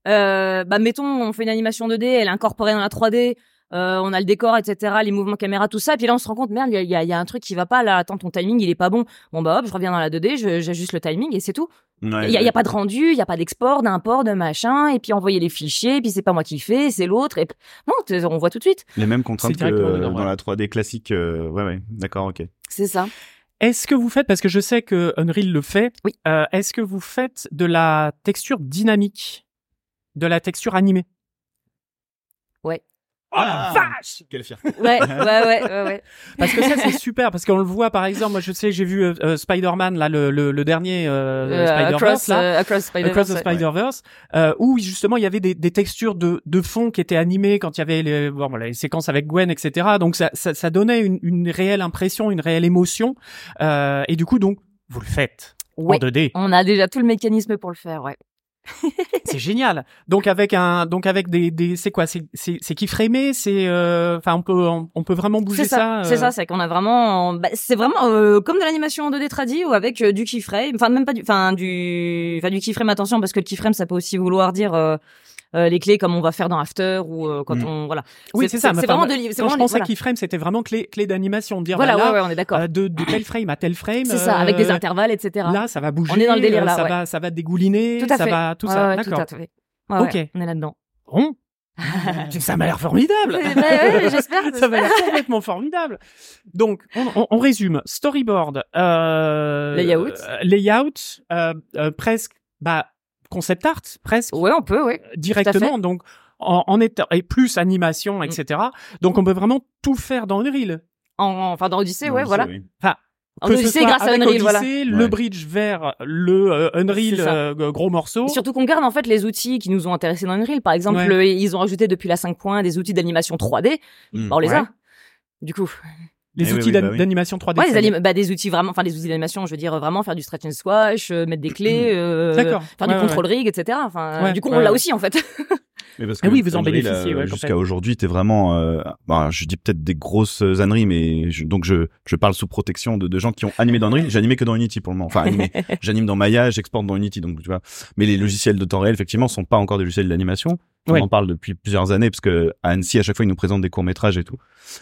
euh, bah mettons, on fait une animation 2D, elle est incorporée dans la 3D, euh, on a le décor, etc., les mouvements caméra, tout ça, puis là on se rend compte, merde, il y a, y un truc qui va pas, là, attends, ton timing, il est pas bon. Bon bah hop, je reviens dans la 2D, je- j'ajuste le timing et c'est tout. Ouais, Il y, a- ouais. il y a pas de rendu, il y a pas d'export, d'import, de machin, et puis envoyer les fichiers, puis c'est pas moi qui le fais, c'est l'autre, et non, on voit tout de suite. Les mêmes contraintes C'est que euh, dans ouais. la 3D classique. euh, ouais, ouais, d'accord, ok. C'est ça. Est-ce que vous faites, parce que je sais que Unreal le fait, Oui. euh, est-ce que vous faites de la texture dynamique, de la texture animée? Ouais. Ah, vache Quelle fierté Ouais, ouais, ouais, ouais, ouais. Parce que ça c'est super, parce qu'on le voit par exemple, moi je sais, j'ai vu euh, euh, Spider-Man là, le, le, le dernier euh, Euh, Spider-Verse across, là. across Spider-Verse, Across the ouais. Spider-Verse, euh, où justement il y avait des, des textures de, de fond qui étaient animées quand il y avait les, bon, voilà, les séquences avec Gwen, etc. Donc ça, ça, ça donnait une, une réelle impression, une réelle émotion. Euh, et du coup, donc, vous le faites Ouais. en 2D. On a déjà tout le mécanisme pour le faire, ouais. C'est génial. Donc avec un, donc avec des, des c'est quoi, c'est, c'est, c'est keyframé, c'est, euh, enfin on peut, on, on peut vraiment bouger C'est ça, ça. c'est euh, ça, c'est qu'on a vraiment, bah, c'est vraiment euh, comme de l'animation en 2D tradi ou avec euh, du keyframe, enfin même pas du, enfin du, enfin du keyframe. Attention parce que le keyframe ça peut aussi vouloir dire euh, les clés comme on va faire dans After ou euh, quand Mm. on, voilà. Oui, c'est ça. C'est vraiment de, Quand je vraiment pensais voilà. keyframe, c'était vraiment clé, clé d'animation, de dire Voilà, bah, là, ouais, ouais, on est d'accord. euh, de, de tel frame à tel frame. c'est ça, avec des euh, intervalles, etc. Là, ça va bouger. On est dans le délire, euh, là, Ça ouais. va, ça va dégouliner. tout à ça fait. va, tout ça. D'accord. Ok. on est là-dedans. Bon. ça m'a l'air formidable. Ouais, j'espère. ça m'a l'air complètement formidable. Donc, on, on- on résume. Storyboard, euh, Layout. layout, euh, euh, presque, bah, concept art, presque Ouais, on peut, ouais. directement. Donc, en, en étant et plus animation, Mm. etc. Donc, on peut vraiment tout faire dans Unreal. En, enfin, dans Odyssey, Non, ouais, je voilà. oui. En Que ce Odyssey, soit grâce à Unreal, voilà. Odyssey, le Ouais. bridge vers le euh, Unreal euh, gros morceau. Et surtout qu'on garde en fait les outils qui nous ont intéressés dans Unreal. Par exemple, Ouais. ils ont rajouté depuis la 5.1 des outils d'animation 3D. Mm. Bah, on les Ouais. a. Du coup, les Eh outils oui, bah oui. d'animation 3D. ouais, bah, des outils vraiment, enfin des outils d'animation, je veux dire vraiment faire du stretch and squash, euh, mettre des clés, euh, D'accord. faire Ouais, du ouais, control rig, etc. Enfin, Ouais, du coup, ouais, on l'a ouais. aussi en fait. Mais parce Ah que oui, vous en bénéficiez, ouais, Jusqu'à aujourd'hui, t'es vraiment, euh, bah, je dis peut-être des grosses âneries, mais je- donc je, je parle sous protection de, de gens qui ont animé dans Unreal. J'animais que dans Unity pour le moment. Enfin, animé. J'anime dans Maya, j'exporte dans Unity, donc tu vois. Mais les logiciels de temps réel, effectivement, sont pas encore des logiciels d'animation. On en parle depuis plusieurs années parce que à Annecy, à chaque fois, ils nous présentent des courts métrages et tout.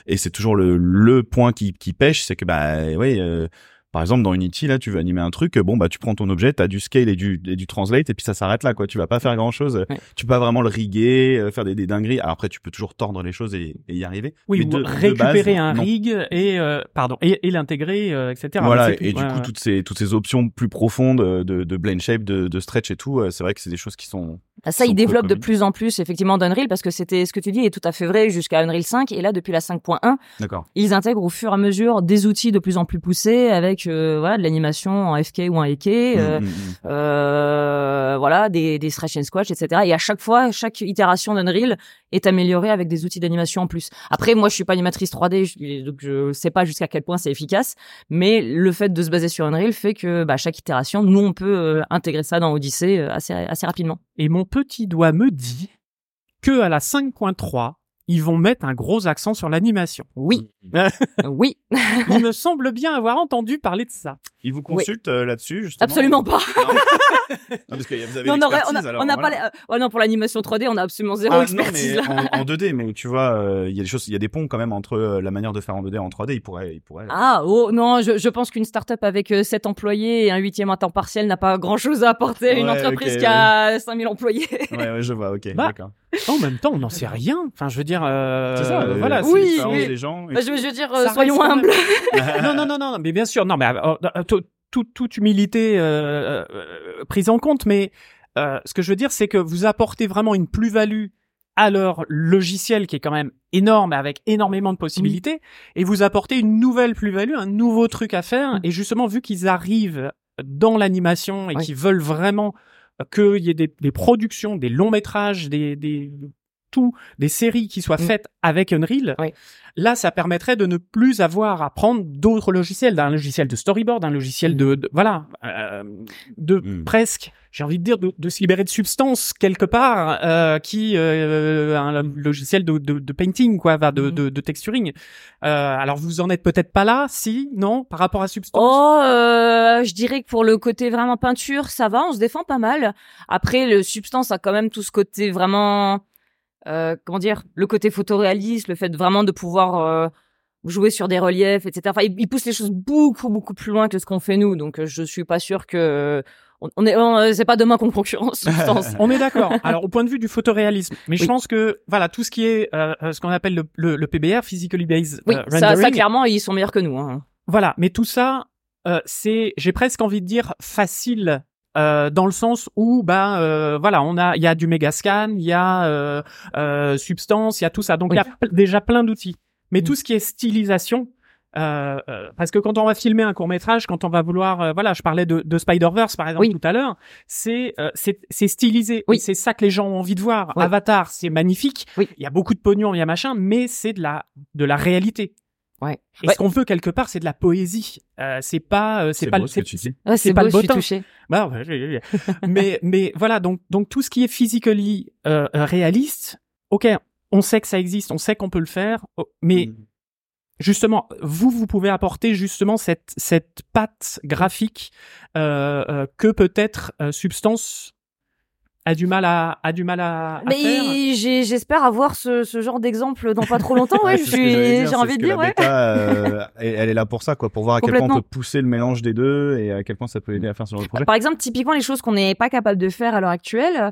Et c'est toujours le, le point qui, qui pêche, c'est que bah ouais. euh, par exemple, dans Unity, là, tu veux animer un truc, bon, bah, tu prends ton objet, t'as du scale et du, et du translate, et puis ça s'arrête là, quoi. Tu vas pas faire grand chose. Ouais. Tu peux pas vraiment le riguer, euh, faire des, des dingueries. Alors après, tu peux toujours tordre les choses et, et y arriver. Oui, Mais ou de- de récupérer base, un non. rig et euh, pardon et, et l'intégrer, euh, etc. Voilà, tout. et du Ouais, coup, ouais. toutes ces, toutes ces options plus profondes de, de blend shape, de, de stretch et tout, c'est vrai que c'est des choses qui sont, Bah, ça, sont ils développent de plus en plus effectivement d'Unreal parce que c'était ce que tu dis est tout à fait vrai jusqu'à Unreal 5 et là depuis la 5.1 d'accord. ils intègrent au fur et à mesure des outils de plus en plus poussés avec avec euh, voilà de l'animation en FK ou en EK, euh, Mm, mm, mm. euh, voilà des des stretch and squash, etc. Et à chaque fois, chaque itération d'Unreal est améliorée avec des outils d'animation en plus. Après, moi, je suis pas animatrice 3D, je, donc je sais pas jusqu'à quel point c'est efficace, mais le fait de se baser sur Unreal fait que bah, chaque itération, nous, on peut euh, intégrer ça dans Odyssey euh, assez assez rapidement. Et mon petit doigt me dit que à la 5.3, ils vont mettre un gros accent sur l'animation. Oui, oui, Il me semble bien avoir entendu parler de ça. Ils vous consultent euh, là-dessus, justement absolument pas. Non, parce que vous avez Non, on aurait- on a, l'expertise, alors, on a voilà. pas, ouais, non, pour l'animation 3D, on a absolument zéro Ah, non, expertise mais là. en, en 2D, mais tu vois, euh, il y a des choses, il y a des ponts quand même entre euh, la manière de faire en 2D et en 3D. Ils pourraient, ils pourraient. Ah, oh, non, je, je pense qu'une start-up avec euh, 7 employés et un huitième à temps partiel n'a pas grand chose à apporter à une Ouais, entreprise qui a 5000 employés. Ouais, ouais, je vois. Ok, Bah, d'accord. En même temps, on n'en sait rien. Enfin, je veux dire, euh, C'est ça. euh, voilà. c'est oui, oui. des gens. et- Bah, je, je veux dire, euh, soyons humbles. non, non, non, non, mais bien sûr, non, mais euh, euh, tout- tout- toute humilité euh, euh, prise en compte, mais euh, ce que je veux dire, c'est que vous apportez vraiment une plus-value à leur logiciel qui est quand même énorme avec énormément de possibilités et vous apportez une nouvelle plus-value, un nouveau truc à faire et justement vu qu'ils arrivent dans l'animation et Oui. qu'ils veulent vraiment qu'il y ait des, des productions, des longs métrages, des, des tout, des séries qui soient Mm. faites avec Unreal, Oui. Là ça permettrait de ne plus avoir à prendre d'autres logiciels, d'un logiciel de storyboard, d'un logiciel de, de- voilà, euh, de Mm. presque, j'ai envie de dire, de, de se libérer de substance quelque part, euh, qui euh, un logiciel de, de, de painting quoi, va de, Mhm. de, de texturing. Euh, alors vous en êtes peut-être pas là, si, non, par rapport à substance. Oh, euh, je dirais que pour le côté vraiment peinture, ça va, on se défend pas mal. Après, le substance a quand même tout ce côté vraiment, euh, comment dire, le côté photoréaliste, le fait vraiment de pouvoir euh, jouer sur des reliefs, etc. Enfin, il, il pousse les choses beaucoup, beaucoup plus loin que ce qu'on fait nous. Donc, euh, je suis pas sûr que on, est, euh, c'est pas demain qu'on concurrence. On est d'accord. Alors au point de vue du photoréalisme, mais je pense que voilà tout ce qui est euh, euh, ce qu'on appelle le, le, le PBR, physically based oui, euh, ça, ça rendering, clairement, ils sont meilleurs que nous. Hein. Voilà, mais tout ça, euh, c'est, j'ai presque envie de dire facile. Euh, dans le sens où bah euh, voilà on a il y a du Megascan il y a euh, euh, Substance il y a tout ça donc il y a déjà plein d'outils mais Mm. tout ce qui est stylisation euh, euh, parce que quand on va filmer un court métrage quand on va vouloir euh, voilà je parlais de, de Spider Verse par exemple Oui. tout à l'heure c'est euh, c'est c'est stylisé Oui. c'est ça que les gens ont envie de voir Ouais. Avatar c'est magnifique Oui. il y a beaucoup de pognon il y a machin mais c'est de la de la réalité Ouais. et Ouais. ce qu'on veut quelque part, c'est de la poésie. Euh, c'est pas, euh, c'est pas, beau ce c'est- tu dis. Ouais, c'est c'est pas beau, le je suis touchée. bah, j'ai- mais mais voilà donc donc tout ce qui est physically euh, euh, réaliste, ok, on sait que ça existe, on sait qu'on peut le faire, oh, mais Mm. justement vous vous pouvez apporter justement cette cette patte graphique euh, euh, que peut-être euh, Substance a du mal à a du mal à, à faire. Mais j'ai- j'espère avoir ce, ce genre d'exemple dans pas trop longtemps. Ouais, je suis, j'ai envie ce de que dire, la ouais. bêta, euh, elle est là pour ça, quoi, pour voir à quel point on peut pousser le mélange des deux et à quel point ça peut aider à faire ce genre de projet. Par exemple, typiquement, les choses qu'on n'est pas capable de faire à l'heure actuelle,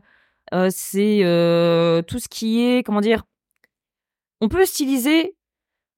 euh, c'est euh, tout ce qui est, comment dire, on peut styliser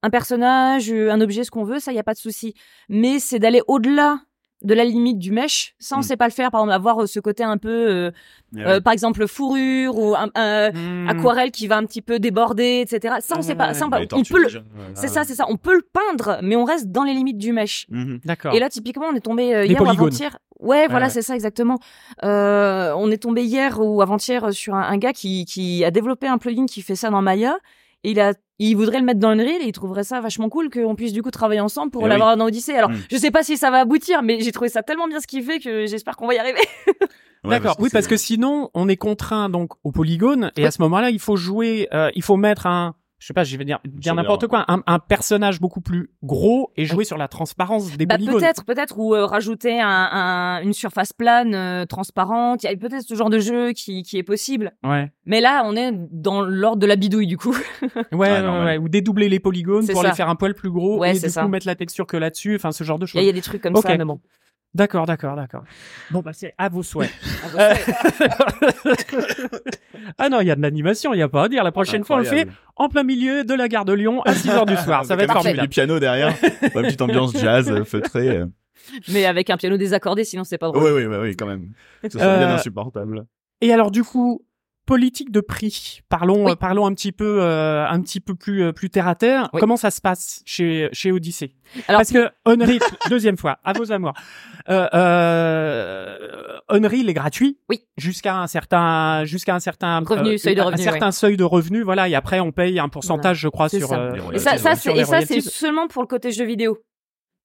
un personnage, un objet, ce qu'on veut, ça, il y a pas de souci. Mais c'est d'aller au-delà de la limite du mesh. Ça, on sait pas le faire. Par exemple, avoir euh, ce côté un peu, euh, Ouais, euh, par exemple, fourrure ou un, un- Hmm. aquarelle qui va un petit peu déborder, etc. Ça, on Ouais, sait pas. ouais, Ça, on, peut le, c'est ça, c'est ça. On peut le peindre, mais on reste dans les limites du mesh. Mhm. D'accord. Et là, typiquement, on est tombé euh, hier ou avant-hier. Ouais, voilà, ouais. c'est ça exactement. Euh, on est tombé hier ou avant-hier sur un, un gars qui, qui a développé un plugin qui fait ça dans Maya. Et il a, il voudrait le mettre dans Unreal et il trouverait ça vachement cool qu'on puisse du coup travailler ensemble pour Eh l'avoir dans Odyssey. Alors, Mm. je sais pas si ça va aboutir, mais j'ai trouvé ça tellement bien ce qu'il fait que j'espère qu'on va y arriver. Ouais, D'accord. Oui, parce que sinon, on est contraint donc au polygone et à ce moment-là, il faut jouer, euh, il faut mettre un, je sais pas, je vais dire, dire n'importe quoi, un, un personnage beaucoup plus gros et jouer sur la transparence des Bah, polygones. peut-être, peut-être, ou euh, rajouter un, un- une surface plane euh, transparente. Il y a peut-être ce genre de jeu qui, qui est possible. Ouais. Mais là, on est dans l'ordre de la bidouille du coup. Ouais, ouais, ouais, normal. Ou dédoubler les polygones pour ça. les faire un poil plus gros Ouais, et du ça. coup mettre la texture que là-dessus. Enfin, ce genre de choses. il y a des trucs comme ça, mais bon. D'accord, d'accord, d'accord. Bon, bah, c'est à vos souhaits. Ah, ah non, il y a de l'animation, il y a pas à dire. La prochaine fois, on le fait en plein milieu de la gare de Lyon à 6 heures du soir. Ça va être formidable. du piano derrière, la petite ambiance jazz euh, feutrée. Mais avec un piano désaccordé, sinon c'est pas drôle. Oui, oui, oui, oui, quand même. Ce serait Euh, bien insupportable. Et alors du coup, politique de prix. Parlons, Oui. euh, parlons un petit peu, euh, un petit peu plus, euh, plus terre à terre. Oui. Comment ça se passe chez, chez Odyssey Alors- Parce que Unreal, deuxième fois, à vos amours. Euh, euh, Unreal est gratuit. Oui. Jusqu'à un certain, jusqu'à un certain Revenu, seuil de un revenu, certain seuil de revenu, voilà. Et après, on paye un pourcentage, je crois, sur. ça. euh, Et sur et ça, c'est seulement pour le côté jeux vidéo.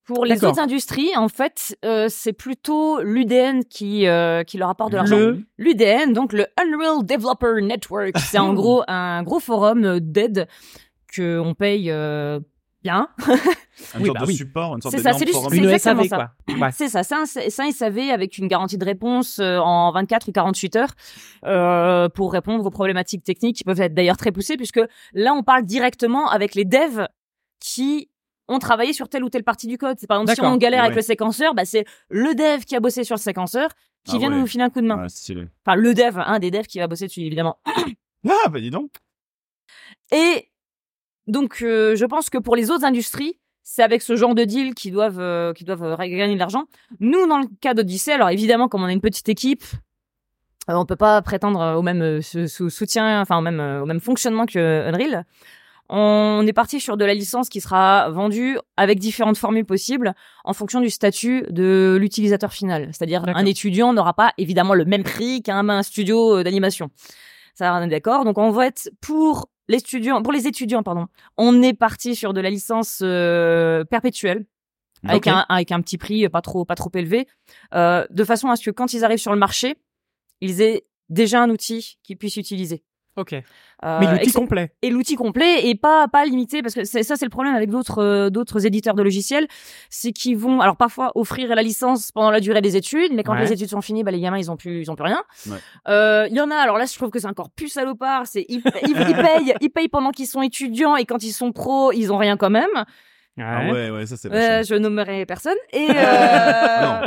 Pour les autres industries, en fait, euh, c'est plutôt l'UDN qui, euh, qui leur apporte de l'argent. Le- L'UDN, donc le Unreal Developer Network, c'est en gros un gros forum euh, d'aide que on paye euh, bien. Une Oui, sorte bah de oui. support, une sorte C'est ça, du- forum. c'est Une exactement SAV, ça. quoi. C'est ça, c'est un, un SAV avec une garantie de réponse en 24 ou 48 heures euh, pour répondre aux problématiques techniques qui peuvent être d'ailleurs très poussées puisque là on parle directement avec les devs qui ont travaillé sur telle ou telle partie du code. C'est par exemple si on galère avec le séquenceur, bah c'est le dev qui a bossé sur le séquenceur qui Ah vient ouais. nous filer un coup de main. Ouais, stylé. Enfin le dev, un des devs qui va bosser dessus évidemment. Ah, bah dis donc. Et donc, euh, je pense que pour les autres industries, c'est avec ce genre de deal qu'ils doivent, euh, qu'ils doivent euh, gagner de l'argent. Nous, dans le cas d'Odyssey, alors évidemment, comme on a une petite équipe, on peut pas prétendre au même sou- sou- soutien, enfin au même, au même fonctionnement que Unreal. On est parti sur de la licence qui sera vendue avec différentes formules possibles en fonction du statut de l'utilisateur final. C'est-à-dire un étudiant n'aura pas évidemment le même prix qu'un un studio euh, d'animation. Ça, on est d'accord. Donc en fait, pour les étudiants, pour les étudiants, pardon, on est parti sur de la licence euh, perpétuelle. Avec, un, avec un petit prix pas trop, pas trop élevé, euh, de façon à ce que quand ils arrivent sur le marché, ils aient déjà un outil qu'ils puissent utiliser. Ok. Euh, Mais l'outil complet. et l'outil complet et pas pas limité parce que ça c'est le problème avec d'autres euh, d'autres éditeurs de logiciels c'est qu'ils vont alors parfois offrir la licence pendant la durée des études mais quand Ouais. les études sont finies bah les gamins ils ont plus ils ont plus rien Ouais. Euh, il y en a alors là je trouve que c'est encore plus salopard c'est ils, ils, ils payent ils payent pendant qu'ils sont étudiants et quand ils sont pros ils ont rien quand même Ah ouais, ouais, ça c'est euh, je nommerai personne. Et euh,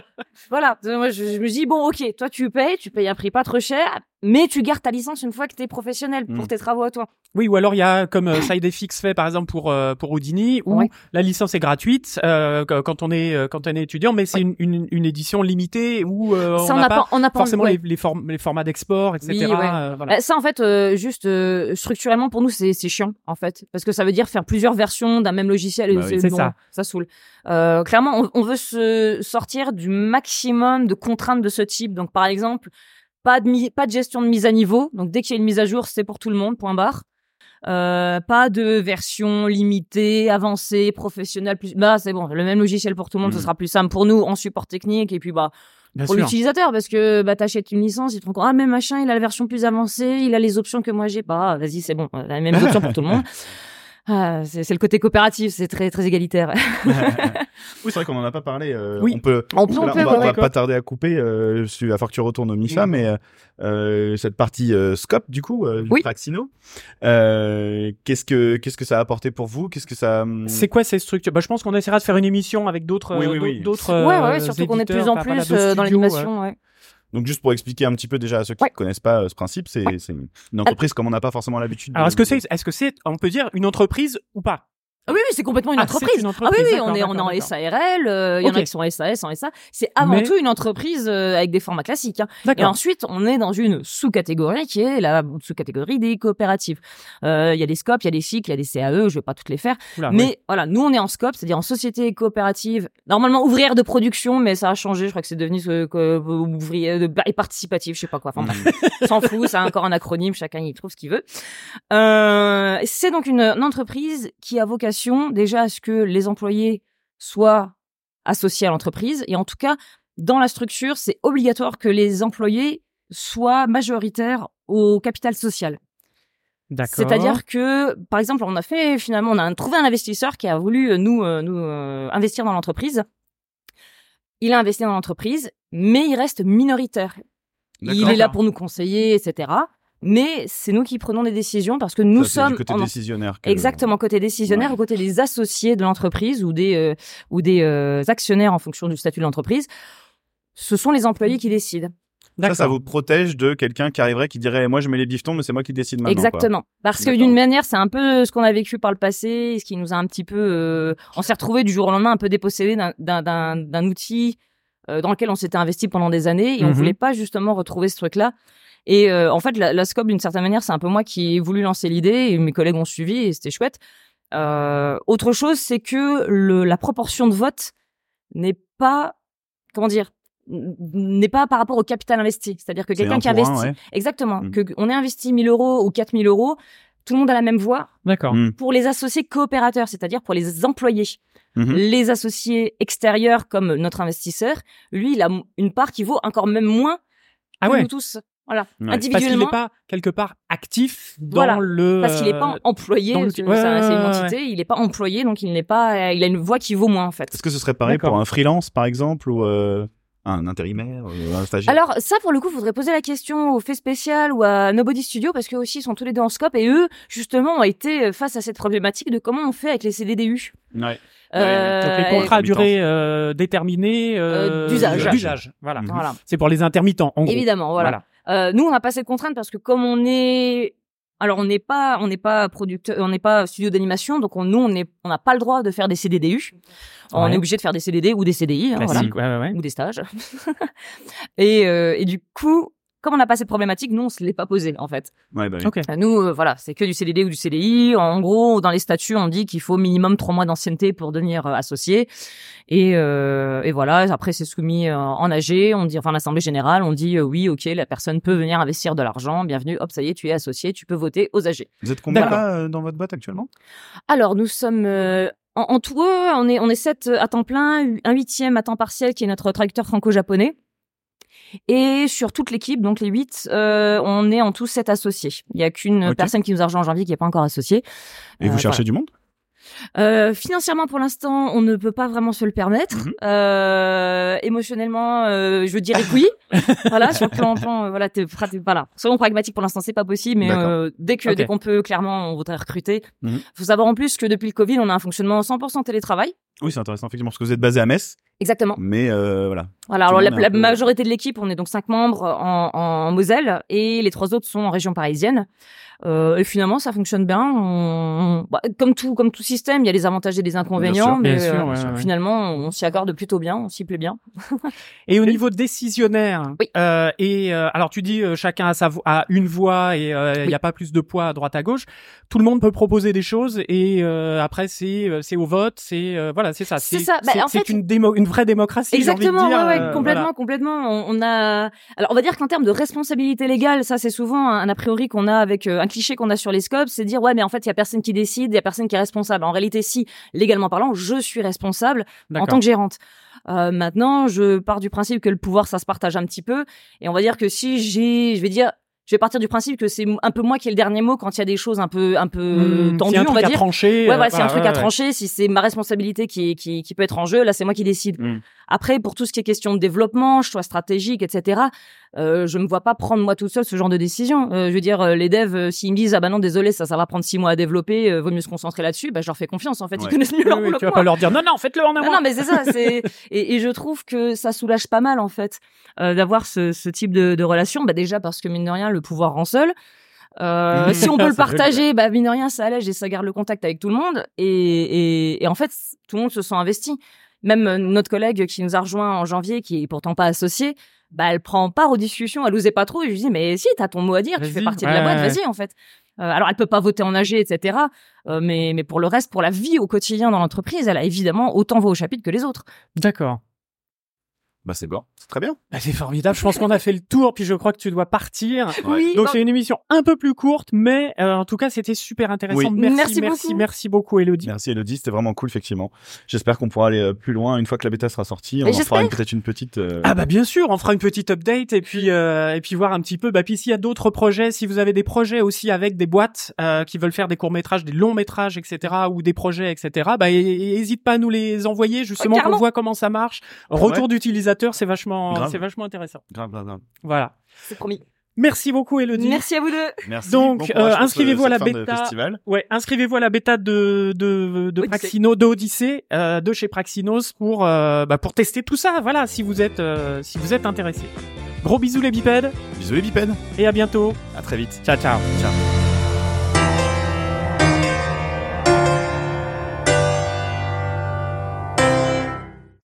voilà, moi je, je me dis bon ok, toi tu payes, tu payes un prix pas trop cher, mais tu gardes ta licence une fois que t'es professionnel pour Mm. tes travaux à toi. Oui, ou alors il y a comme euh, SideFX fait par exemple pour euh, pour Houdini où Ouais. la licence est gratuite euh, qu- quand on est euh, quand on est étudiant, mais c'est Ouais. une, une, une édition limitée où euh, ça on n'a pas forcément ouais. les, les, form- les formats d'export, etc. Oui, ouais. euh, voilà. Ça en fait euh, juste euh, structurellement pour nous c'est c'est chiant en fait parce que ça veut dire faire plusieurs versions d'un même logiciel et Bah oui. C'est bon, ça. ça saoule euh, clairement on, on veut se sortir du maximum de contraintes de ce type donc par exemple pas de pas de gestion de mise à niveau donc dès qu'il y a une mise à jour c'est pour tout le monde point barre euh, pas de version limitée, avancée, professionnelle. Plus... Bah, c'est bon, le même logiciel pour tout le monde, ce Mhm. sera plus simple pour nous en support technique et puis bah Bien pour l'utilisateur parce que bah t'achètes une licence ils te font ah mais machin il a la version plus avancée il a les options que moi j'ai pas vas-y c'est bon on a les mêmes options pour tout le monde ah, c'est c'est le côté coopératif c'est très très égalitaire oui, c'est vrai qu'on en a pas parlé. euh, Oui. On peut. on peut, on Là, peut, on va, ouais, on va ouais. pas tarder à couper. Euh, je suis à que tu retournes au MIFA, Mhm. mais euh, euh, cette partie euh, scope du coup, euh, Oui. Praxino, euh, qu'est-ce que qu'est-ce que ça a apporté pour vous? Qu'est-ce que ça hum, C'est quoi ces structures? Bah, Je pense qu'on essaiera de faire une émission avec d'autres Oui, oui, euh, oui. d'autres ouais ouais euh, surtout qu'on est de plus en plus euh, dans l'animation ouais. Donc juste pour expliquer un petit peu déjà à ceux qui Ouais. ne connaissent pas euh, ce principe, c'est c'est une entreprise comme on n'a pas forcément l'habitude. Alors est-ce que c'est est-ce que c'est on peut dire une entreprise ou pas? Ah oui oui c'est complètement une Ah, entreprise une ah oui oui on est on est en. SARL euh, il y en a qui sont SAS en SA c'est avant Mais- tout une entreprise euh, avec des formats classiques hein. Et ensuite, on est dans une sous-catégorie qui est la sous-catégorie des coopératives. Euh, Il y a des scopes, il y a des cycles, il y a des CAE, je vais pas toutes les faire. Oula, mais voilà, nous, on est en scope, c'est-à-dire en société coopérative, normalement ouvrière de production, mais ça a changé, je crois que c'est devenu ouvrier de, et participatif, je sais pas quoi. Enfin, bref, s'en fout, c'est encore un acronyme, chacun y trouve ce qu'il veut. Euh, c'est donc une, une entreprise qui a vocation déjà à ce que les employés soient associés à l'entreprise, et en tout cas, dans la structure, c'est obligatoire que les employés soient majoritaires au capital social. C'est-à-dire que, par exemple, on a fait finalement, on a trouvé un investisseur qui a voulu euh, nous euh, nous euh, investir dans l'entreprise. Il a investi dans l'entreprise, mais il reste minoritaire. Il est là pour nous conseiller, etc. Mais c'est nous qui prenons des décisions parce que nous Ça, sommes du côté en- décisionnaire. que- Exactement, côté décisionnaire, Ouais. au côté des associés de l'entreprise ou des euh, ou des euh, actionnaires en fonction du statut de l'entreprise. Ce sont les employés qui décident. Ça, ça vous protège de quelqu'un qui arriverait qui dirait moi je mets les bifetons mais c'est moi qui décide maintenant. quoi. Exactement. Parce que d'une manière, c'est un peu ce qu'on a vécu par le passé, ce qui nous a un petit peu, euh, on s'est retrouvé du jour au lendemain un peu dépossédé d'un- d'un d'un d'un outil euh, dans lequel on s'était investi pendant des années et on Mhm. voulait pas justement retrouver ce truc-là. Et euh, en fait, la, la scope, d'une certaine manière, c'est un peu moi qui ai voulu lancer l'idée et mes collègues ont suivi et c'était chouette. Euh, autre chose, c'est que le, la proportion de vote n'est pas, comment dire, n'est pas par rapport au capital investi. C'est-à-dire que quelqu'un un qui un, investit, ouais. exactement, Mm. que on ait investi 1000 euros ou 4000 euros, tout le monde a la même voix D'accord. Mm. pour les associés coopérateurs, c'est-à-dire pour les employés. Mhm. Les associés extérieurs, comme notre investisseur, lui, il a une part qui vaut encore même moins Ah que ouais. nous tous. Voilà, Ouais. Parce qu'il individuellement. n'est pas quelque part actif dans Voilà. le. Parce qu'il n'est pas euh, employé, le- que Ouais, c'est une ouais, entité, il n'est pas employé, donc il n'est pas, il a une voix qui vaut moins en fait. Est-ce que ce serait pareil pour un freelance, par exemple, ou euh, un intérimaire, euh, un stagiaire? Alors ça, pour le coup, faudrait poser la question au fait spécial ou à Nobody Studio parce qu'eux aussi ils sont tous les deux en scope et eux justement ont été face à cette problématique de comment on fait avec les CDDU. Ouais. Euh, Donc les contrats à durée euh, déterminée euh, Euh, d'usage. d'usage. Voilà. Voilà. C'est pour les intermittents, en gros. Évidemment, voilà. Euh, nous, on n'a pas cette contrainte parce que comme on est, alors on n'est pas, on n'est pas producteur, on n'est pas studio d'animation, donc on, nous, on est, on n'a pas le droit de faire des CDDU. On Ouais. est obligé de faire des CDD ou des CDI, hein, voilà, ouais, ouais. ou des stages. et, euh, et du coup, comme on n'a pas cette problématique, nous, on se l'est pas posé en fait. Ouais, bah oui. Ok. Nous, euh, voilà, c'est que du CDD ou du CDI. En gros, dans les statuts, on dit qu'il faut minimum trois mois d'ancienneté pour devenir euh, associé. Et, euh, et voilà, après, c'est soumis euh, en AG. On dit, enfin, l'Assemblée générale, on dit euh, oui, ok, la personne peut venir investir de l'argent. Bienvenue, hop, ça y est, tu es associé, tu peux voter aux AG. Vous êtes combien là euh, dans votre boîte actuellement? Alors, nous sommes euh, en, en tout, on est on est sept à temps plein, un huitième à temps partiel qui est notre traducteur franco-japonais. Et sur toute l'équipe, donc les huit, euh, on est en tout sept associés. Il y a qu'une personne qui nous a rejoint en janvier qui n'est pas encore associée. Et vous Euh, cherchez du monde? Euh, financièrement, pour l'instant, on ne peut pas vraiment se le permettre. Mhm. Euh, émotionnellement, euh, je dirais que oui. voilà, sur le plan, plan euh, voilà, t'es, voilà. Soyons pragmatiques. Pour l'instant, c'est pas possible, mais euh, dès que dès qu'on peut, clairement, on voudrait recruter. Mhm. Faut savoir en plus que depuis le Covid, on a un fonctionnement 100% télétravail. Oui, c'est intéressant effectivement parce que vous êtes basé à Metz, Exactement. mais euh, voilà. Voilà. Alors la, la peu- majorité de l'équipe, on est donc cinq membres en, en Moselle et les trois autres sont en région parisienne. Euh, et finalement, ça fonctionne bien. On- bah, comme tout, comme tout système, il y a des avantages et des inconvénients, sûr, mais bien sûr, euh, ouais, ouais, ouais. finalement, on s'y accorde plutôt bien, on s'y plaît bien. Et au niveau décisionnaire, Oui. euh, et euh, alors tu dis euh, chacun a sa vo- a une voix et euh, il Oui. n'y a pas plus de poids à droite à gauche. Tout le monde peut proposer des choses et euh, après c'est euh, c'est au vote, c'est euh, voilà c'est ça. C'est ça. Bah, c'est en c'est fait- une démo, une vraie démocratie. j'ai envie de Exactement, dire, ouais, ouais, euh, complètement, voilà. complètement. On, on a, alors on va dire qu'en termes de responsabilité légale, ça c'est souvent un, a priori qu'on a avec euh, un cliché qu'on a sur les scopes, c'est dire ouais, mais en fait il y a personne qui décide, il y a personne qui est responsable. En réalité, si légalement parlant, je suis responsable en tant que gérante. Euh, maintenant, je pars du principe que le pouvoir, ça se partage un petit peu. Et on va dire que si j'ai, je vais dire, je vais partir du principe que c'est un peu moi qui ai le dernier mot quand il y a des choses un peu, un peu Mmh, tendues, s'il y a un on truc va à dire. trancher. Ouais, euh, voilà, y a un truc à trancher, si c'est ma responsabilité qui, qui, qui peut être en jeu, là, c'est moi qui décide. Mm. Après, pour tout ce qui est question de développement, choix stratégique, etc., euh, je me vois pas prendre moi tout seul ce genre de décision. Euh, je veux dire, euh, les devs, euh, s'ils me disent ah bah non, désolé, ça, ça va prendre six mois à développer, euh, vaut mieux se concentrer là-dessus, bah je leur fais confiance. En fait, ils connaissent mieux Oui, leur oui, tu vas pas leur dire non non faites-le en Non, avant. non, mais c'est ça. C'est et, et je trouve que ça soulage pas mal en fait euh, d'avoir ce, ce type de, de relation. Bah déjà parce que mine de rien, le pouvoir rend seul. Euh, si on peut le partager, bah mine de rien, ça allège et ça garde le contact avec tout le monde. Et, et, et en fait, tout le monde se sent investi. Même notre collègue qui nous a rejoint en janvier, qui est pourtant pas associée, bah elle prend part aux discussions, elle osait pas trop. Et je lui dis mais si, t'as ton mot à dire, tu fais partie de la boîte, ouais, vas-y en fait. Euh, alors elle peut pas voter en AG, etc. Euh, mais mais pour le reste, pour la vie au quotidien dans l'entreprise, elle a évidemment autant voix au chapitre que les autres. D'accord. Bah c'est bon, c'est très bien. Bah, c'est formidable. Je pense qu'on a fait le tour. Puis je crois que tu dois partir. Oui. Donc c'est une émission un peu plus courte, mais euh, en tout cas c'était super intéressant. Oui. Merci, Merci merci, beaucoup. merci beaucoup, Elodie. Merci Elodie, c'était vraiment cool effectivement. J'espère qu'on pourra aller euh, plus loin une fois que la bêta sera sortie. On en fera peut-être une petite. euh, Ah bah bien sûr, on fera une petite update et puis euh, et puis voir un petit peu. Bah puis s'il y a d'autres projets, si vous avez des projets aussi avec des boîtes euh, qui veulent faire des courts métrages, des longs métrages, etc. ou des projets, etc. Bah n'hésite pas à nous les envoyer justement carrément. qu'on voit comment ça marche. Retour c'est vachement c'est vachement intéressant. grave, grave, grave. Voilà. c'est promis. Merci beaucoup Elodie. Merci à vous deux. Merci. Donc, bon euh, inscrivez-vous à la fin de bêta. Ouais, inscrivez-vous à la bêta de de, de Odyssée. Praxino, de Odyssée, euh, de chez Praxinos pour euh, bah, pour tester tout ça. Voilà, si vous êtes euh, si vous êtes intéressé. Gros bisous les bipèdes Bisous les bipèdes. et à bientôt. À très vite. Ciao ciao. Ciao.